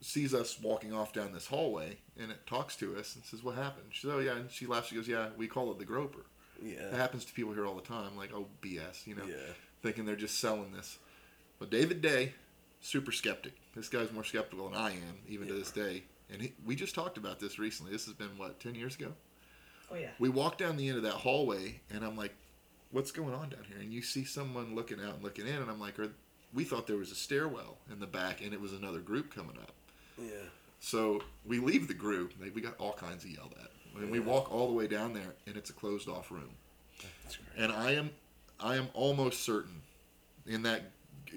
sees us walking off down this hallway and it talks to us and says, What happened? She says, Oh, yeah. And she laughs. She goes, Yeah, we call it the groper. Yeah. It happens to people here all the time. Like, oh, BS, you know, Yeah. thinking they're just selling this. But David Day, super skeptic. This guy's more skeptical than I am, even to this day. And he, we just talked about this recently. This has been, what, 10 years ago? Oh yeah. we walk down the end of that hallway and i'm like what's going on down here and you see someone looking out and looking in and i'm like Are, we thought there was a stairwell in the back and it was another group coming up Yeah. so we leave the group like, we got all kinds of yelled at and we walk all the way down there and it's a closed off room That's great. and i am i am almost certain in that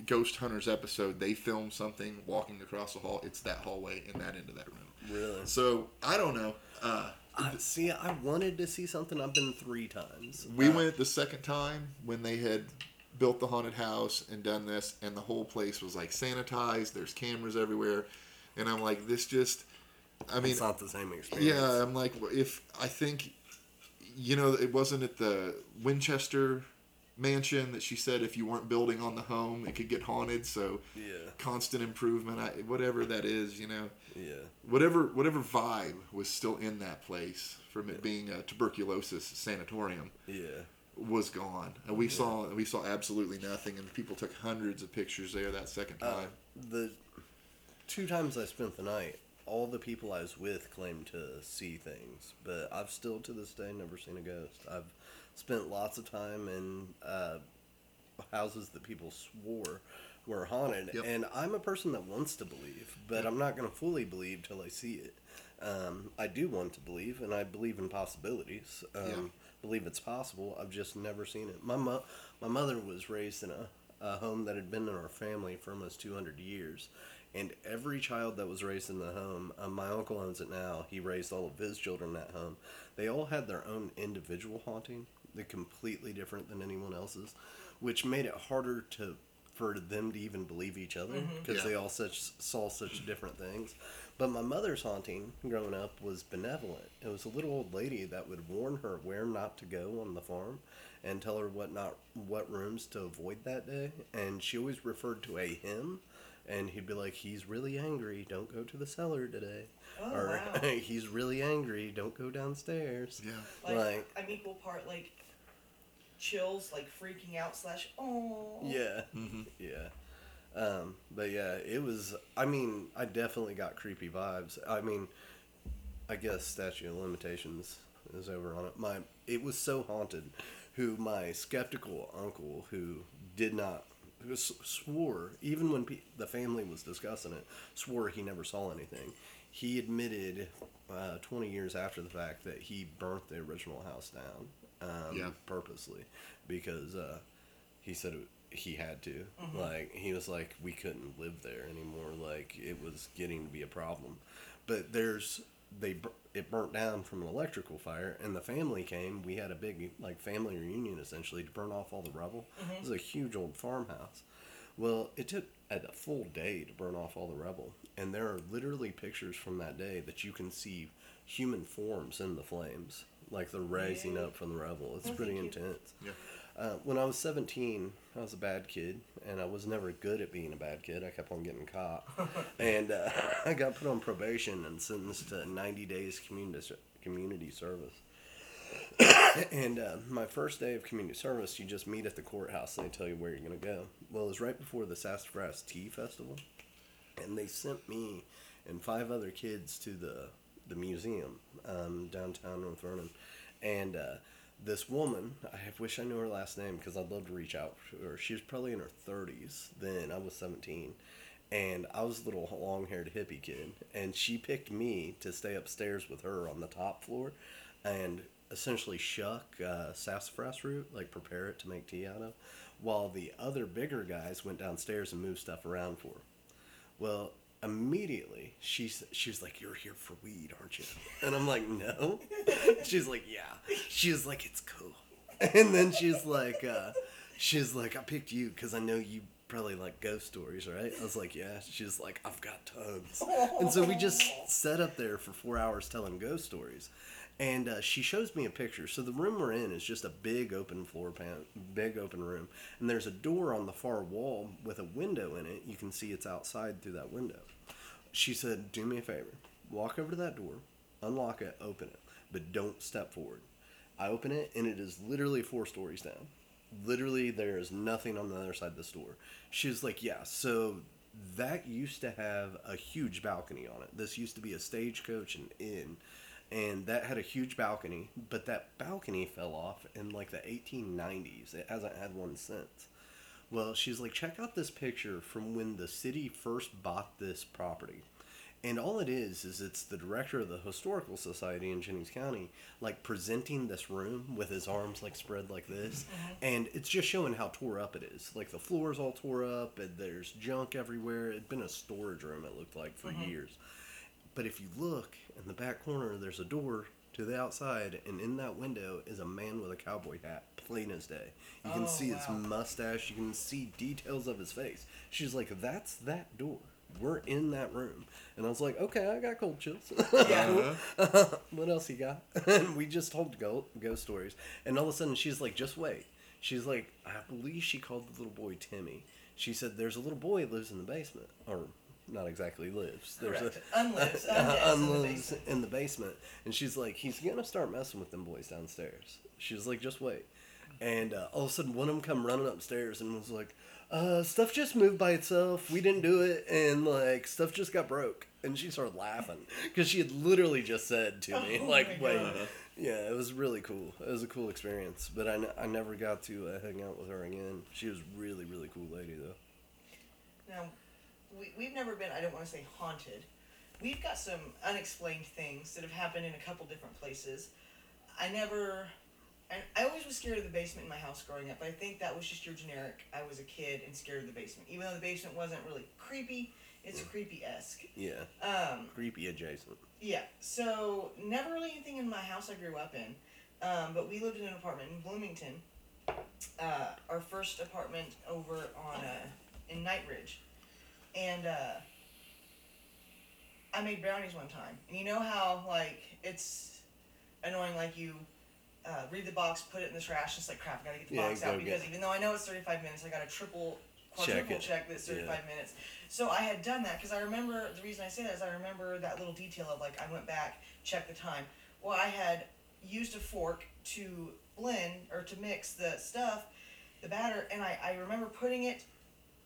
ghost hunters episode they filmed something walking across the hall it's that hallway in that end of that room Really? so i don't know uh, I, see, I wanted to see something. I've been three times. We Uh, went the second time when they had built the haunted house and done this, and the whole place was like sanitized. There's cameras everywhere, and I'm like, this just. I mean, it's not the same experience. yeah, I'm like, if I think, you know, it wasn't at the Winchester mansion that she said if you weren't building on the home, it could get haunted. So Yeah. constant improvement, I, whatever that is, you know, Yeah. whatever whatever vibe was still in that place from it being a tuberculosis sanatorium Yeah. was gone. And we saw we saw absolutely nothing, and people took hundreds of pictures there that second Uh, time. the two times I spent the night, all the people I was with claimed to see things, but I've still to this day never seen a ghost. I've spent lots of time in uh, houses that people swore were haunted, Yep. and I'm a person that wants to believe, but I'm not going to fully believe till I see it. Um, I do want to believe, and I believe in possibilities. Um, Yeah. Believe it's possible. I've just never seen it. My mo- my mother was raised in a, a home that had been in our family for almost 200 years, and every child that was raised in the home, um, my uncle owns it now. He raised all of his children in that home. They all had their own individual haunting. They're completely different than anyone else's, which made it harder to for them to even believe each other mm-hmm. because Yeah. they all such saw such different things. But my mother's haunting growing up was benevolent. It was a little old lady that would warn her where not to go on the farm and tell her what not what rooms to avoid that day. And she always referred to a him and he'd be like, He's really angry, don't go to the cellar today. Oh, or wow. he's really angry, don't go downstairs. Yeah. Like, Like- I'm equal part like chills, like freaking out slash oh. Yeah. hmm Yeah. Um, but yeah, it was. I mean, I definitely got creepy vibes. I mean, I guess statute of limitations is over on it. My it was so haunted. Who my skeptical uncle, who did not, who s- swore even when pe- the family was discussing it, swore he never saw anything. He admitted, uh, twenty years after the fact, that he burnt the original house down, um, Yeah. purposely, because uh, he said it, he had to. Mm-hmm. Like he was like, we couldn't live there anymore. Like it was getting to be a problem. But there's they it burnt down from an electrical fire, and the family came. We had a big like family reunion essentially to burn off all the rubble. Mm-hmm. It was a huge old farmhouse. Well, it took a full day to burn off all the rubble, and there are literally pictures from that day that you can see human forms in the flames, like they're rising Really? up from the rubble. It's Oh, pretty intense. Yeah. Uh, when I was 17, I was a bad kid, and I was never good at being a bad kid. I kept on getting caught. and uh, I got put on probation and sentenced to 90 days community, community service. and uh, my first day of community service, you just meet at the courthouse and they tell you where you're going to go. Well, it was right before the Sassafras Tea Festival, and they sent me and five other kids to the, the museum um, downtown North Vernon. And uh, this woman, I wish I knew her last name because I'd love to reach out to her. She was probably in her 30s then. I was 17. And I was a little long haired hippie kid. And she picked me to stay upstairs with her on the top floor. and essentially shuck uh, sassafras root, like prepare it to make tea out of, while the other bigger guys went downstairs and moved stuff around for her. Well, immediately she's she's like, "You're here for weed, aren't you?" And I'm like, "No." she's like, "Yeah." She's like, "It's cool." And then she's like, uh, "She's like, I picked you because I know you." Probably like ghost stories, right? I was like, yeah. She's like, I've got tons, and so we just sat up there for four hours telling ghost stories, and uh, she shows me a picture. So the room we're in is just a big open floor pan, big open room, and there's a door on the far wall with a window in it. You can see it's outside through that window. She said, "Do me a favor, walk over to that door, unlock it, open it, but don't step forward." I open it, and it is literally four stories down. Literally, there is nothing on the other side of the store. She was like, "Yeah, so." That used to have a huge balcony on it. This used to be a stagecoach and inn and that had a huge balcony, but that balcony fell off in like the 1890s. It hasn't had one since. Well, she's like, check out this picture from when the city first bought this property. And all it is, is it's the director of the Historical Society in Jennings County, like presenting this room with his arms like spread like this. Mm-hmm. And it's just showing how tore up it is. Like the floor's all tore up, and there's junk everywhere. It'd been a storage room, it looked like, for mm-hmm. years. But if you look in the back corner, there's a door to the outside, and in that window is a man with a cowboy hat, plain as day. You can Oh, see his mustache, you can see details of his face. She's like, That's that door. We're in that room. And I was like, Okay, I got cold chills. Yeah. what else you got? and we just told ghost stories. And all of a sudden, she's like, Just wait. She's like, I believe she called the little boy Timmy. She said, There's a little boy lives in the basement. Or, not exactly lives. There's Correct. a Unlives. uh, Undeads in the basement. in the basement. And she's like, he's gonna start messing with them boys downstairs. She's like, just wait. And uh, all of a sudden, one of them come running upstairs and was like, uh, stuff just moved by itself. We didn't do it, and like stuff just got broke. And she started laughing because she had literally just said to me, Oh like, wait. God. Yeah, it was really cool. It was a cool experience, but I, n- I never got to uh, hang out with her again. She was really really cool lady though. Now, we, we've never been, I don't want to say haunted. We've got some unexplained things that have happened in a couple different places. I never, I, I always was scared of the basement in my house growing up. But I think that was just your generic, I was a kid and scared of the basement. Even though the basement wasn't really creepy, it's creepy esque. Yeah, Um, creepy adjacent. yeah, so never really anything in my house I grew up in, um, but we lived in an apartment in Bloomington. Uh, our first apartment over on uh, in Knightridge, and uh, I made brownies one time. And you know how like it's annoying, like you. Uh, read the box, put it in the trash. and It's like crap. I gotta get the Yeah, box out because even though I know it's thirty-five minutes, I gotta triple, Check quadruple it. check that it's Yeah. minutes. So I had done that because I remember the reason I say that is I remember that little detail of like I went back, checked the time. Well, I had used a fork to blend or to mix the stuff, the batter, and I, I remember putting it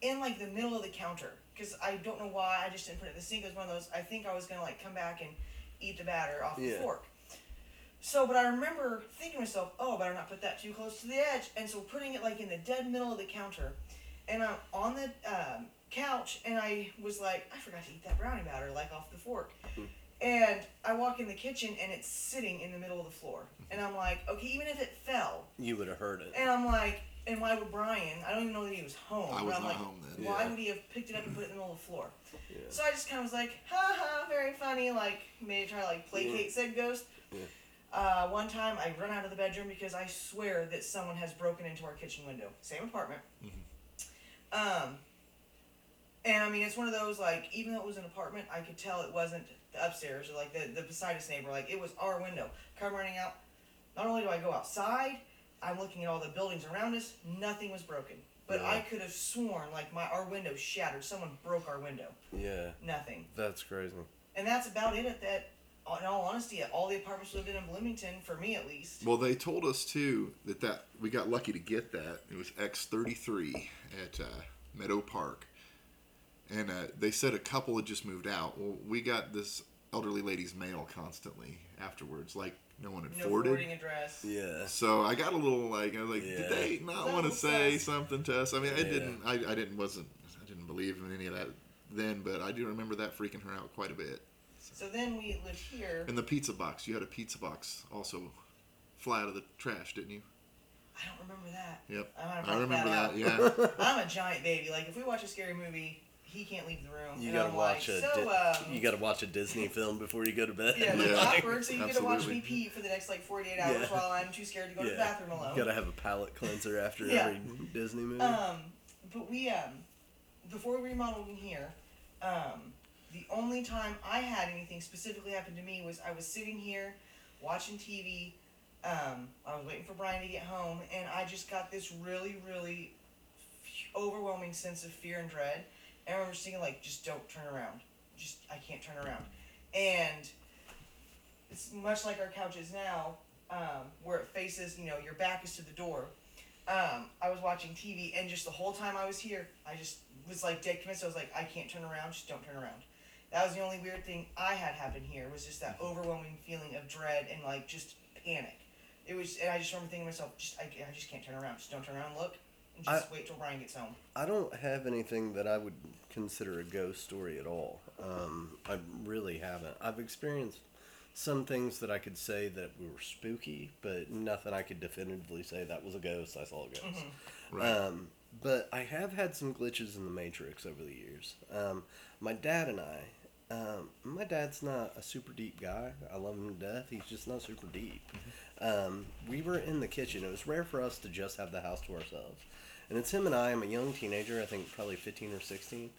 in like the middle of the counter because I don't know why I just didn't put it in the sink. It was one of those I think I was gonna like come back and eat the batter off the fork. So, but I remember thinking to myself, oh, better not put that too close to the edge. And so putting it like in the dead middle of the counter. And I'm on the um, couch and I was like, I forgot to eat that brownie batter like off the fork. And I walk in the kitchen and it's sitting in the middle of the floor. And I'm like, okay, even if it fell. You would have heard it. And I'm like, and why would Brian, I don't even know that he was home. I but was I'm not like, home then. Why Yeah. would he have picked it up and put it in the middle of the floor? Yeah. So I just kind of was like, ha ha, very funny, like maybe try to like placate said ghost. Yeah. Uh, one time I run out of the bedroom because I swear that someone has broken into our kitchen window. Same apartment. Um, and I mean, it's one of those like, even though it was an apartment, I could tell it wasn't the upstairs or like the the beside us neighbor. Like it was our window. Come running out. Not only do I go outside, I'm looking at all the buildings around us. Nothing was broken. But Yeah. I could have sworn like my our window shattered. Someone broke our window. Yeah, Nothing. that's crazy. And that's about it at that. In all honesty, at all the apartments we lived in in Bloomington, for me at least. Well, they told us too that that we got lucky to get that. It was X thirty three at uh, Meadow Park, and uh, they said a couple had just moved out. Well, we got this elderly lady's mail constantly afterwards, like no one had No forwarded. forwarding address. Yeah. So I got a little like I was like, Yeah. did they not want to say sus. something to us? I mean, I Yeah. didn't. I, I didn't wasn't. I didn't believe in any of that then, but I do remember that freaking her out quite a bit. So then we lived here. And the pizza box. You had a pizza box also fly out of the trash, didn't you? I don't remember that. Yep. I might have I left remember that that. Yeah. I'm a giant baby. Like if we watch a scary movie, he can't leave the room. You and gotta I'm watch like, a so, Di- um, you gotta watch a Disney film before you go to bed. Yeah, Yeah. look awkward, so you get to watch Absolutely. me pee for the next like 48 hours Yeah. while I'm too scared to go to the bathroom alone. You gotta have a palate cleanser after Yeah. every Disney movie. Um, but we um, before we remodeled in here, um, the only time I had anything specifically happen to me was I was sitting here watching TV. Um, I was waiting for Brian to get home, and I just got this really, really f- overwhelming sense of fear and dread. I remember thinking, like, just don't turn around. Just I can't turn around. And it's much like our couch is now, um, where it faces, you know, your back is to the door um, I was watching TV, and just the whole time I was here, I just was like dead convinced. I was like, I can't turn around. Just don't turn around. That was the only weird thing I had happen here. Was just that overwhelming feeling of dread and like just panic. It was, and I just remember thinking to myself, just I, I just can't turn around. Just don't turn around. Look, and just wait till Brian gets home. I don't have anything that I would consider a ghost story at all. Um, I really haven't. I've experienced some things that I could say that were spooky, but nothing I could definitively say that was a ghost. I saw a ghost. Right. Um, but I have had some glitches in the Matrix over the years. Um, my dad and I, um, my dad's not a super deep guy. I love him to death. He's just not super deep. Um, we were in the kitchen. It was rare for us to just have the house to ourselves. And it's him and I. I'm a young teenager, I think probably 15 or 16.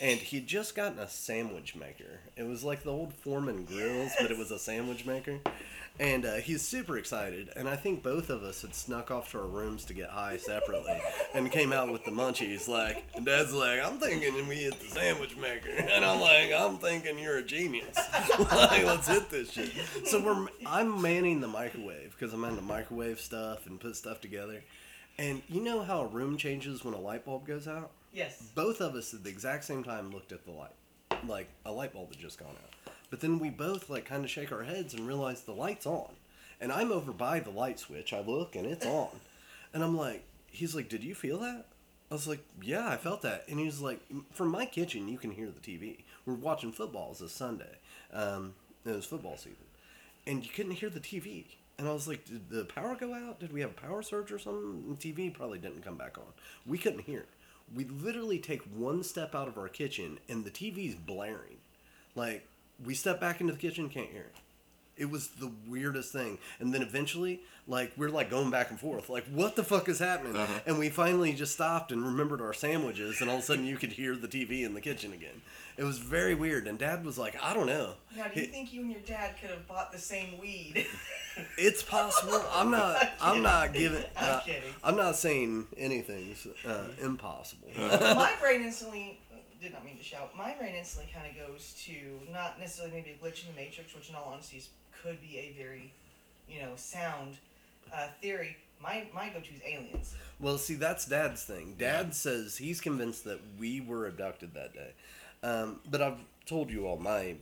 And he'd just gotten a sandwich maker. It was like the old Foreman grills, but it was a sandwich maker. And uh, he's super excited. And I think both of us had snuck off to our rooms to get high separately and came out with the munchies. Like, and Dad's like, I'm thinking we hit the sandwich maker. And I'm like, I'm thinking you're a genius. like, let's hit this shit. So we're, I'm manning the microwave because I'm into microwave stuff and put stuff together. And you know how a room changes when a light bulb goes out? Yes. both of us at the exact same time looked at the light like a light bulb had just gone out. But then we both like kind of shake our heads and realize the light's on. And i'm over by the light switch i look and it's on. And i'm like he's like did you feel that? I was like yeah i felt that. And he's like from my kitchen you can hear the tv we're watching football it's a sunday. Um, it was football season. And you couldn't hear the tv and I was like, did the power go out? Did we have a power surge or something? The TV probably didn't come back on. We couldn't hear it. We literally take one step out of our kitchen and the TV's blaring. Like, we step back into the kitchen, can't hear it. It was the weirdest thing. And then eventually, like, we're like going back and forth. Like, what the fuck is happening? Uh-huh. And we finally just stopped and remembered our sandwiches, and all of a sudden you could hear the TV in the kitchen again. It was very weird. And dad was like, I don't know. Now, do you It- think you and your dad could have bought the same weed? It's possible. I'm not. I'm not giving. I'm uh, kidding. I'm not saying anything's uh, impossible. my brain instantly did not mean to shout. My brain instantly kind of goes to not necessarily maybe a glitch in the matrix, which in all honesty is, could be a very, you know, sound uh, theory. My my go to is aliens. Well, see, that's Dad's thing. Dad says he's convinced that we were abducted that day. Um, but I've told you all my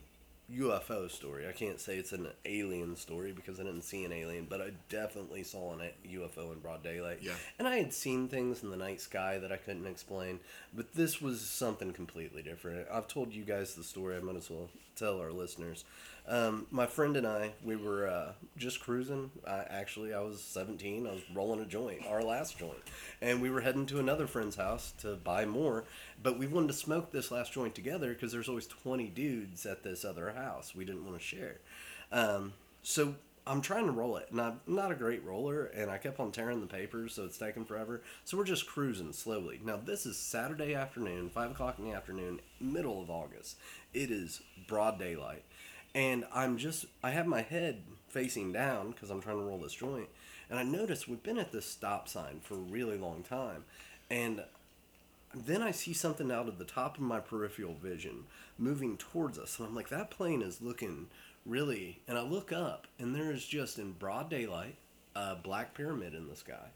UFO story. I can't say it's an alien story because I didn't see an alien, but I definitely saw an UFO in broad daylight. Yeah. And I had seen things in the night sky that I couldn't explain, but this was something completely different. I've told you guys the story. I might as well tell our listeners. Um, my friend and I, we were uh, just cruising. I, actually, I was 17. I was rolling a joint, our last joint. And we were heading to another friend's house to buy more. But we wanted to smoke this last joint together because there's always 20 dudes at this other house. We didn't want to share. Um, so I'm trying to roll it, and I'm not a great roller, and I kept on tearing the papers, so it's taking forever. So we're just cruising slowly. Now, this is Saturday afternoon, 5 o'clock in the afternoon, middle of August. It is broad daylight. And I'm just, I have my head facing down because I'm trying to roll this joint. And I notice we've been at this stop sign for a really long time. And then I see something out of the top of my peripheral vision moving towards us. And I'm like, that plane is looking really. And I look up, and there is just in broad daylight a black pyramid in the sky.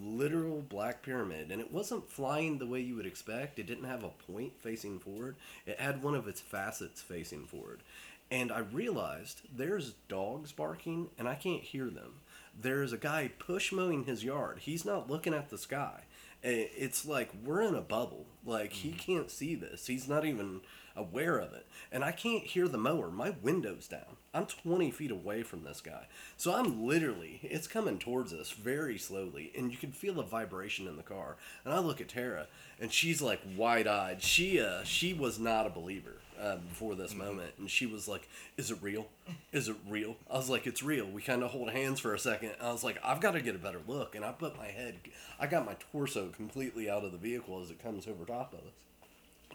Literal black pyramid. And it wasn't flying the way you would expect. It didn't have a point facing forward, it had one of its facets facing forward. And I realized there's dogs barking, and I can't hear them. There's a guy push mowing his yard. He's not looking at the sky. It's like we're in a bubble. Like he can't see this. He's not even aware of it. And I can't hear the mower. My window's down. I'm 20 feet away from this guy. So I'm literally, it's coming towards us very slowly. And you can feel the vibration in the car. And I look at Tara and she's like wide eyed. She, uh, she was not a believer. Uh, before this moment, and she was like, "Is it real? Is it real?" I was like, "It's real." We kind of hold hands for a second. I was like, "I've got to get a better look," and I put my head, I got my torso completely out of the vehicle as it comes over top of us.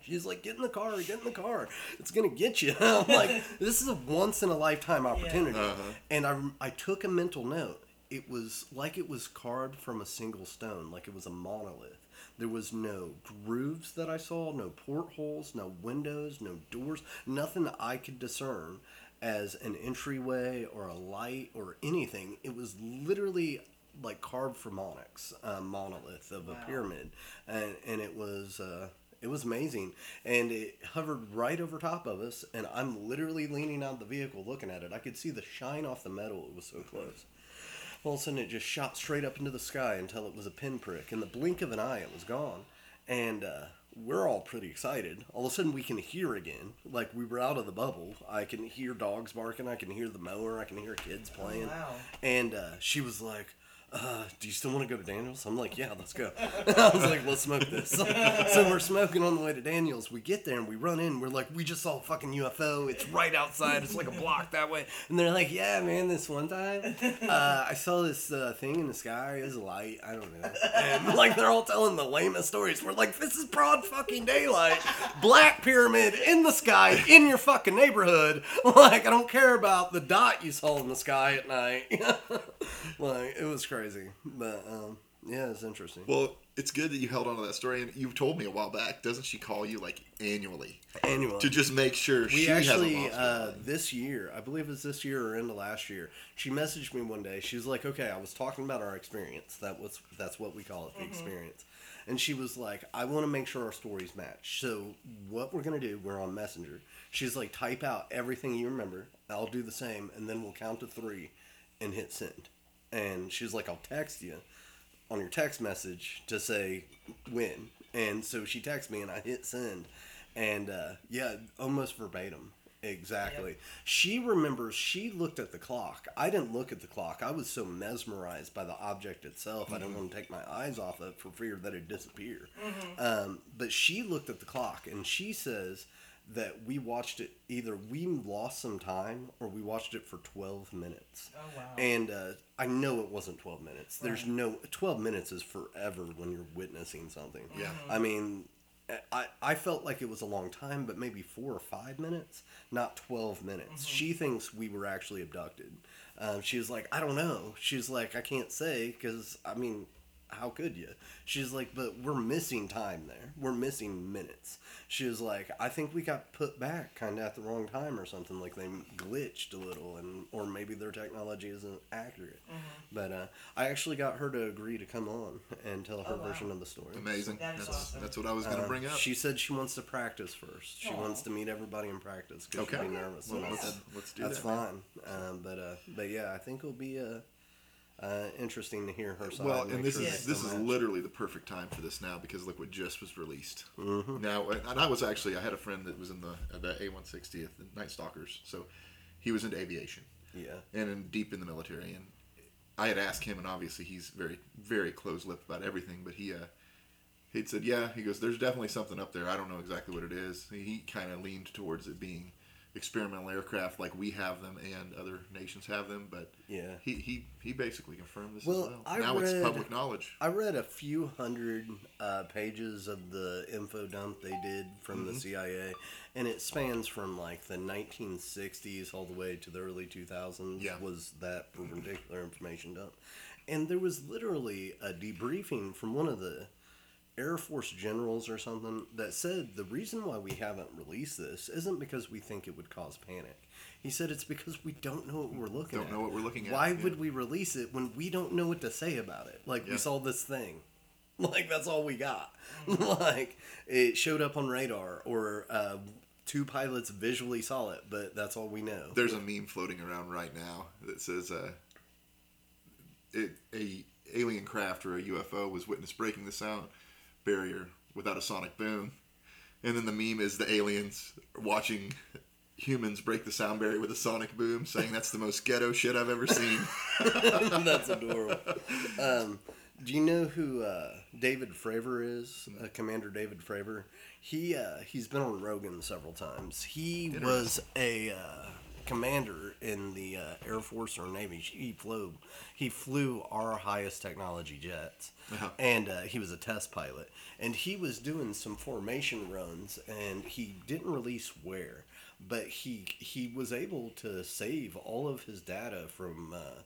She's like, get in the car, get in the car. It's gonna get you. I'm like, this is a once in a lifetime opportunity. Uh-huh. And I, I took a mental note. It was like it was carved from a single stone, like it was a monolith. There was no grooves that I saw, no portholes, no windows, no doors, nothing that I could discern as an entryway or a light or anything. It was literally like carved from onyx, a monolith of Wow. a pyramid, and and it was. Uh, it was amazing, and it hovered right over top of us, and I'm literally leaning out of the vehicle looking at it. I could see the shine off the metal. It was so close. All of a sudden, it just shot straight up into the sky until it was a pinprick. In the blink of an eye, it was gone, and uh, we're all pretty excited. All of a sudden, we can hear again, like we were out of the bubble. I can hear dogs barking. I can hear the mower. I can hear kids playing. wow. And uh, she was like, uh, "Do you still want to go to Daniels?" I'm like, "Yeah, let's go." I was like, "Let's smoke this." so we're smoking on the way to Daniels. We get there and we run in. We're like, "We just saw a fucking UFO. It's right outside. It's like a block that way." And they're like, "Yeah, man, this one time, uh, I saw this uh, thing in the sky. It was a light. I don't know." And like they're all telling the lamest stories. We're like, "This is broad fucking daylight. Black pyramid in the sky in your fucking neighborhood. Like I don't care about the dot you saw in the sky at night." Like it was crazy, but um, yeah, it's interesting. Well, it's good that you held on to that story, and you've told me a while back. Doesn't she call you like annually Annually, to just make sure we she actually hasn't uh, this year, I believe it was this year or into last year. She messaged me one day. She was like, "Okay, I was talking about our experience. That was that's what we call it, the experience." And she was like, "I want to make sure our stories match. So what we're gonna do? We're on Messenger. She's like, type out everything you remember. I'll do the same, and then we'll count to three, and hit send. And she's like, I'll text you." on your text message to say when. And so she texted me and I hit send. And uh, yeah, almost verbatim. Exactly. She remembers she looked at the clock. I didn't look at the clock. I was so mesmerized by the object itself. I didn't want to take my eyes off it for fear that it'd disappear. Um, but she looked at the clock and she says that we watched it either we lost some time or we watched it for 12 minutes. Oh wow. And uh, I know it wasn't 12 minutes. There's no 12 minutes is forever when you're witnessing something. Yeah. I mean, I, I felt like it was a long time, but maybe four or five minutes, not 12 minutes. She thinks we were actually abducted. Um, she was like, I don't know. She's like, I can't say because, I mean, how could you? She's like, but we're missing time there. We're missing minutes. She was like, I think we got put back kind of at the wrong time or something. Like they glitched a little, and or maybe their technology isn't accurate. But uh, I actually got her to agree to come on and tell her Oh, wow. version of the story. Amazing. That is that's, awesome. that's what I was going to Uh, bring up. She said she wants to practice first. She Aw. wants to meet everybody in practice because Okay. she'll be nervous. Well, And let's, said, let's do that's that. fine. Um, but uh, but yeah, I think it'll be uh, uh, interesting to hear her side. Well, and and this sure is this is literally the perfect time for this now because look what just was released. Mhm. Now, and I was actually I had a friend that was in the the A160th the Night Stalkers, so he was into aviation Yeah. and in, deep in the military, and I had asked him, and obviously he's very very close lipped about everything, but he uh he'd said yeah he goes there's definitely something up there I don't know exactly what it is. He, he kind of leaned towards it being experimental aircraft like we have them and other nations have them, but Yeah. he he, he basically confirmed this Well, as well. I now read- it's public knowledge. I read a few hundred uh, pages of the info dump they did from Mm-hmm. the CIA, and it spans from like the 1960s all the way to the early 2000s. Yeah. Was that particular information dump? And there was literally a debriefing from one of the Air Force generals or something that said the reason why we haven't released this isn't because we think it would cause panic. He said it's because we don't know what we're looking Don't at. know what we're looking at, Why yeah. would we release it when we don't know what to say about it? Like Yeah. we saw this thing. Like that's all we got. like it showed up on radar or uh, two pilots visually saw it, but that's all we know. There's a meme floating around right now that says uh, it, a alien craft or a UFO was witnessed breaking the sound barrier without a sonic boom. And then the meme is the aliens watching humans break the sound barrier with a sonic boom, saying that's the most ghetto shit I've ever seen. That's adorable. Um, do you know who uh, David Fravor is? Uh, Commander David Fravor. He uh, he's been on Rogan several times. He was a uh, commander in the uh, Air Force or Navy. He flew he flew our highest technology jets, Uh-huh. and uh, he was a test pilot. And he was doing some formation runs, and he didn't release where, but he he was able to save all of his data from uh,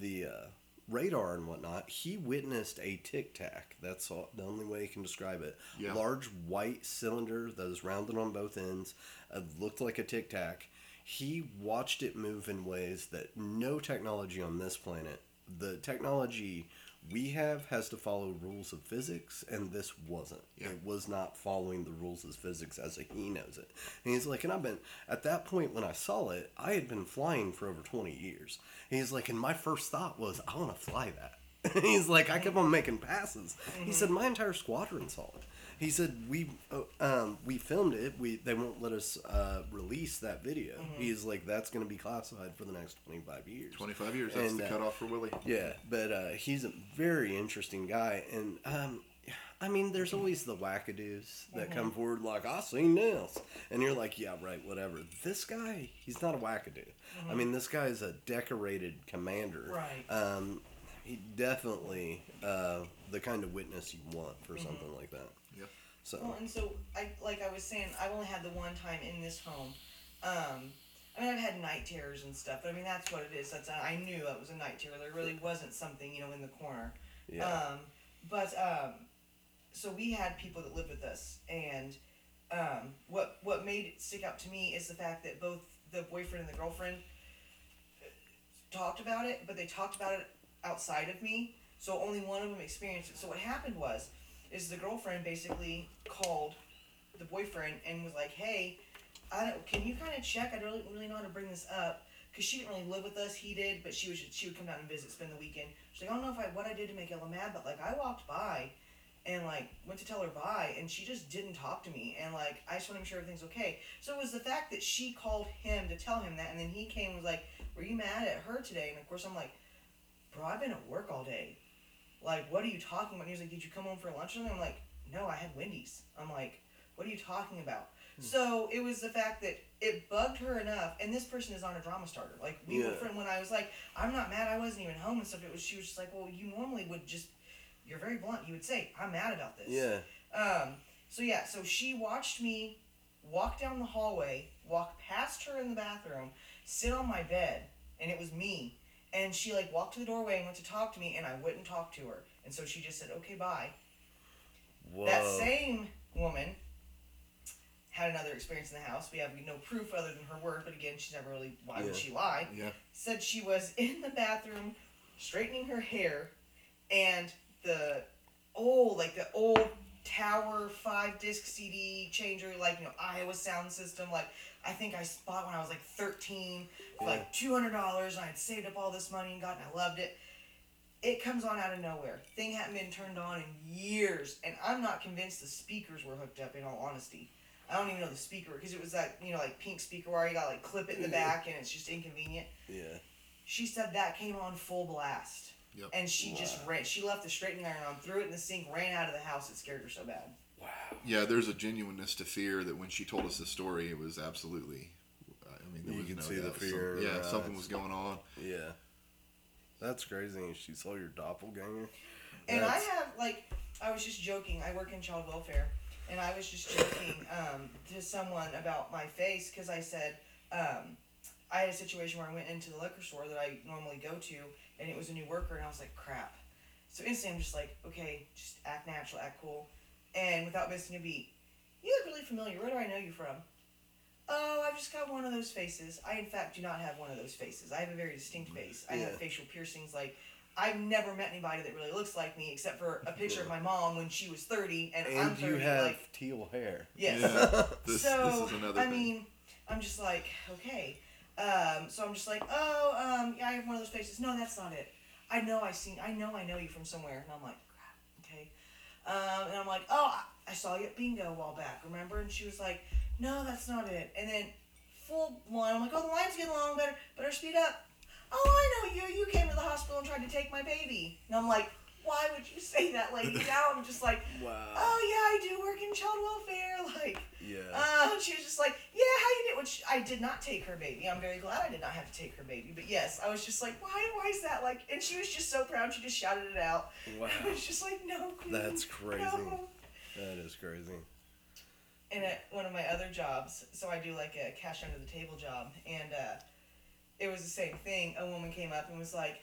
the uh, radar and whatnot. He witnessed a tic tac. That's all, the only way you can describe it. Yeah. Large white cylinder that was rounded on both ends, uh, looked like a tic tac. He watched it move in ways that no technology on this planet, the technology we have, has to follow rules of physics, and this wasn't. Yeah. It was not following the rules of physics as he knows it. And he's like, and I've been, at that point when I saw it, I had been flying for over 20 years. And he's like, and my first thought was, I want to fly that. he's like, I kept on making passes. He mm-hmm. said, my entire squadron saw it. He said, we, uh, um, we filmed it. We, they won't let us uh, release that video. He's like, that's going to be classified for the next 25 years. 25 years, that's And, the uh, cutoff for Willie. Yeah, but uh, he's a very interesting guy, and um, I mean, there's always the wackadoos that come forward like, "I seen this," and you're like, "Yeah, right, whatever." This guy, he's not a wackadoo. I mean, this guy is a decorated commander. Right. Um, he definitely uh, the kind of witness you want for something like that. So Well, and so I like I was saying, I've only had the one time in this home. Um, I mean, I've had night terrors and stuff, but I mean that's what it is. That's I knew it was a night terror. There really wasn't something you know in the corner. yeah, Um, but um, so we had people that lived with us, and um, what what made it stick out to me is the fact that both the boyfriend and the girlfriend talked about it, but they talked about it outside of me. So only one of them experienced it. So what happened was, is the girlfriend basically called the boyfriend and was like, "Hey, I don't, can you kind of check? I don't really know how to bring this up." Cause she didn't really live with us. He did, but she was she would come down and visit, spend the weekend. She's like, I don't know if I what I did to make Ella mad, but like I walked by, and like went to tell her bye, and she just didn't talk to me, and like I just want to make sure everything's okay. So it was the fact that she called him to tell him that, and then he came and was like, Were you mad at her today? And of course I'm like, Bro, I've been at work all day. Like, what are you talking about? And he was like, Did you come home for lunch? And I'm like, No, I had Wendy's. I'm like, What are you talking about? So it was the fact that it bugged her enough, and this person is on a drama starter. Like we were Yeah. friend when I was like, I'm not mad, I wasn't even home and stuff. It was she was just like, well, you normally would just, you're very blunt. You would say, I'm mad about this. yeah, Um. So yeah. So she watched me walk down the hallway, walk past her in the bathroom, sit on my bed, and it was me. And she like walked to the doorway and went to talk to me, and I wouldn't talk to her. And so she just said, okay, bye. whoa, That same woman had another experience in the house. We have no proof other than her word, but again, she's never really. Why would she lie? Yeah. Said she was in the bathroom straightening her hair, and the old, like the old Tower five disc CD changer, like you know Aiwa sound system. Like I think I bought when I was like thirteen for Yeah. like two hundred dollars, and I'd saved up all this money and gotten. I loved it it comes on out of nowhere. Thing hadn't been turned on in years, and I'm not convinced the speakers were hooked up. In all honesty, I don't even know the speaker because it was that you know like pink speaker where you got like clip it in the back and it's just inconvenient. yeah, She said that came on full blast, Yep. and she just ran. She left the straightening iron on, threw it in the sink, ran out of the house. It scared her so bad. Wow, Yeah, there's a genuineness to fear that when she told us the story, it was absolutely. I mean, there You was could no see the fear Some- yeah, her something was going on. yeah. That's crazy. She saw your doppelganger. And That's- I have like I was just joking. I work in child welfare, and I was just joking um, to someone about my face because I said um, I had a situation where I went into the liquor store that I normally go to, and it was a new worker, and I was like, crap. So instantly, I'm just like, okay, just act natural, act cool, and without missing a beat. You look really familiar. Where do I know you from? Oh, I've just got one of those faces. I, in fact, do not have one of those faces. I have a very distinct face. I have facial piercings. Like, I've never met anybody that really looks like me, except for a picture of my mom when she was thirty, and, I'm And thirty. you have like, teal hair. yes. Yeah. This, so this is another I thing. mean, I'm just like, okay. Um, so I'm just like, oh, um, yeah, I have one of those faces. No, that's not it. I know I seen, I know I know you from somewhere, and I'm like, crap, okay. Um, and I'm like, oh, I- saw you at bingo a while back, remember? And she was like, no, that's not it. And then full one, I'm like, oh, the line's getting long, better, better speed up. Oh, I know you. You came to the hospital and tried to take my baby. And I'm like, why would you say that, lady? now I'm just like, Wow. oh yeah, I do work in child welfare. Like, yeah. uh, and she was just like, yeah, how you did? Which I did not take her baby. I'm very glad I did not have to take her baby. But yes, I was just like, why? Why is that? Like, and she was just so proud. She just shouted it out. wow. I was just like, no, queen. That's crazy. No. That is crazy. and at one of my other jobs, so I do like a cash under the table job, and uh, it was the same thing. A woman came up and was like,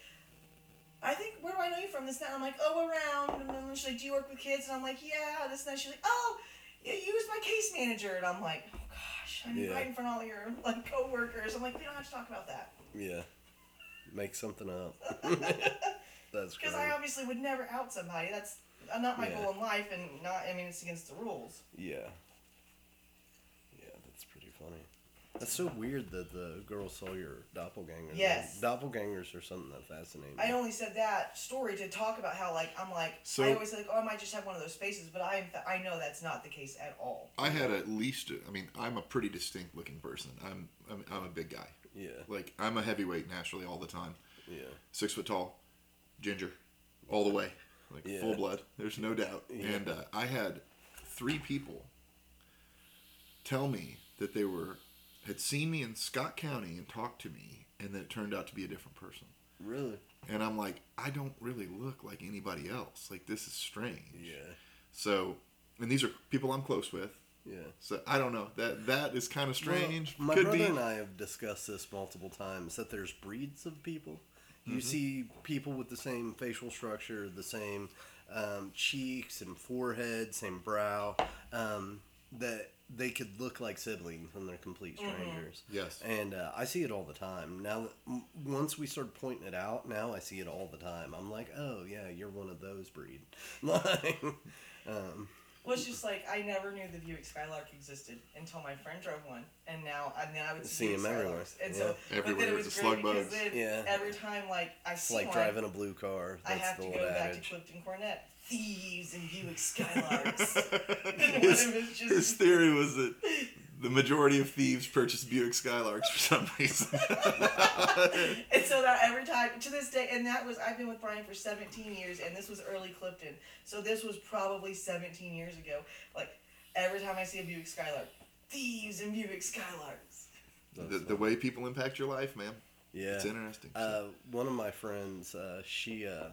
I think, where do I know you from? This and that. I'm like, oh, around. And then she's like, do you work with kids? And I'm like, yeah, this and that. She's like, oh, yeah, you was my case manager. And I'm like, oh gosh, I'm Yeah. right in front of all your like coworkers. I'm like, we don't have to talk about that Yeah. Make something up. That's because. I obviously would never out somebody. That's uh, not my Yeah. goal in life, and not. I mean, it's against the rules. Yeah, that's pretty funny. That's so weird that the girl saw your doppelganger. Yes. Doppelgangers are something that fascinates me. I only said that story to talk about how like I'm like So- I always say like oh I might just have one of those faces, but I I know that's not the case at all. I had at least. I mean, I'm a pretty distinct looking person. I'm. I'm, I'm a big guy. Yeah. Like I'm a heavyweight naturally all the time. Yeah. Six foot tall, ginger, all the way, like Yeah. full blood. There's no doubt. Yeah. And uh, I had three people tell me that they were had seen me in Scott County and talked to me, and then it turned out to be a different person. Really? And I'm like, I don't really look like anybody else. Like this is strange. Yeah. So, and these are people I'm close with. Yeah. So I don't know that that is kind of strange. Well, my Could brother be. and I have discussed this multiple times that there's breeds of people. You see people with the same facial structure, the same um, cheeks and forehead, same brow, um, that they could look like siblings when they're complete strangers. Yes. And uh, I see it all the time. Now, once we started pointing it out, now I see it all the time. I'm like, oh yeah, you're one of those breed. Like, um, Well, it's just like I never knew the Buick Skylark existed until my friend drove one, and now and then I would See see, 'em Buick everywhere. Skylarks. And Yeah. so, but Everywhere, then it was it's a great slug because bugs. then Yeah. every time like I it's see like one, driving a blue car. I have the to old go back adage. to Clifton Cornet. Thieves and Buick Skylarks. his, One of it's just- his theory was that the majority of thieves purchase Buick Skylarks for some reason. and so that every time to this day, and that was I've been with Brian for 17 years, and this was early Clifton, so this was probably 17 years ago. Like every time I see a Buick Skylark, thieves and Buick Skylarks. That's the, the way people impact your life, man. Yeah. It's interesting. Uh, one of my friends, uh, she, uh,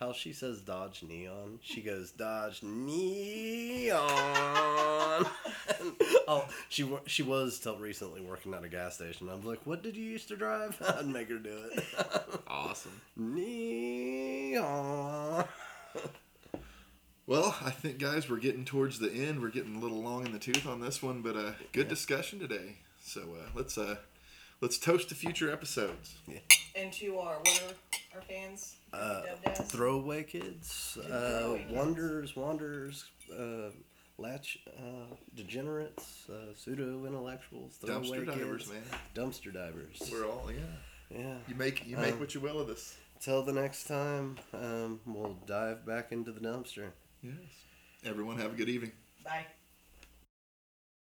how she says Dodge Neon, she goes Dodge Neon. oh, she she was till recently working at a gas station. I'm like, "What did you used to drive?" I'd make her do it. awesome. Neon. Well, I think guys, we're getting towards the end. We're getting a little long in the tooth on this one, but uh, good discussion today. So uh, let's uh, let's toast to future episodes. And to our what are our fans? Uh, Throwaway kids, uh, Throwaway kids. wonders, wanderers, uh, latch uh, degenerates, uh, pseudo intellectuals, throwaway Dumpster divers, kids, man. dumpster divers. We're all yeah. Yeah. You make you make Um, what you will of this. Till the next time, um, we'll dive back into the dumpster. Yes. Everyone have a good evening. Bye.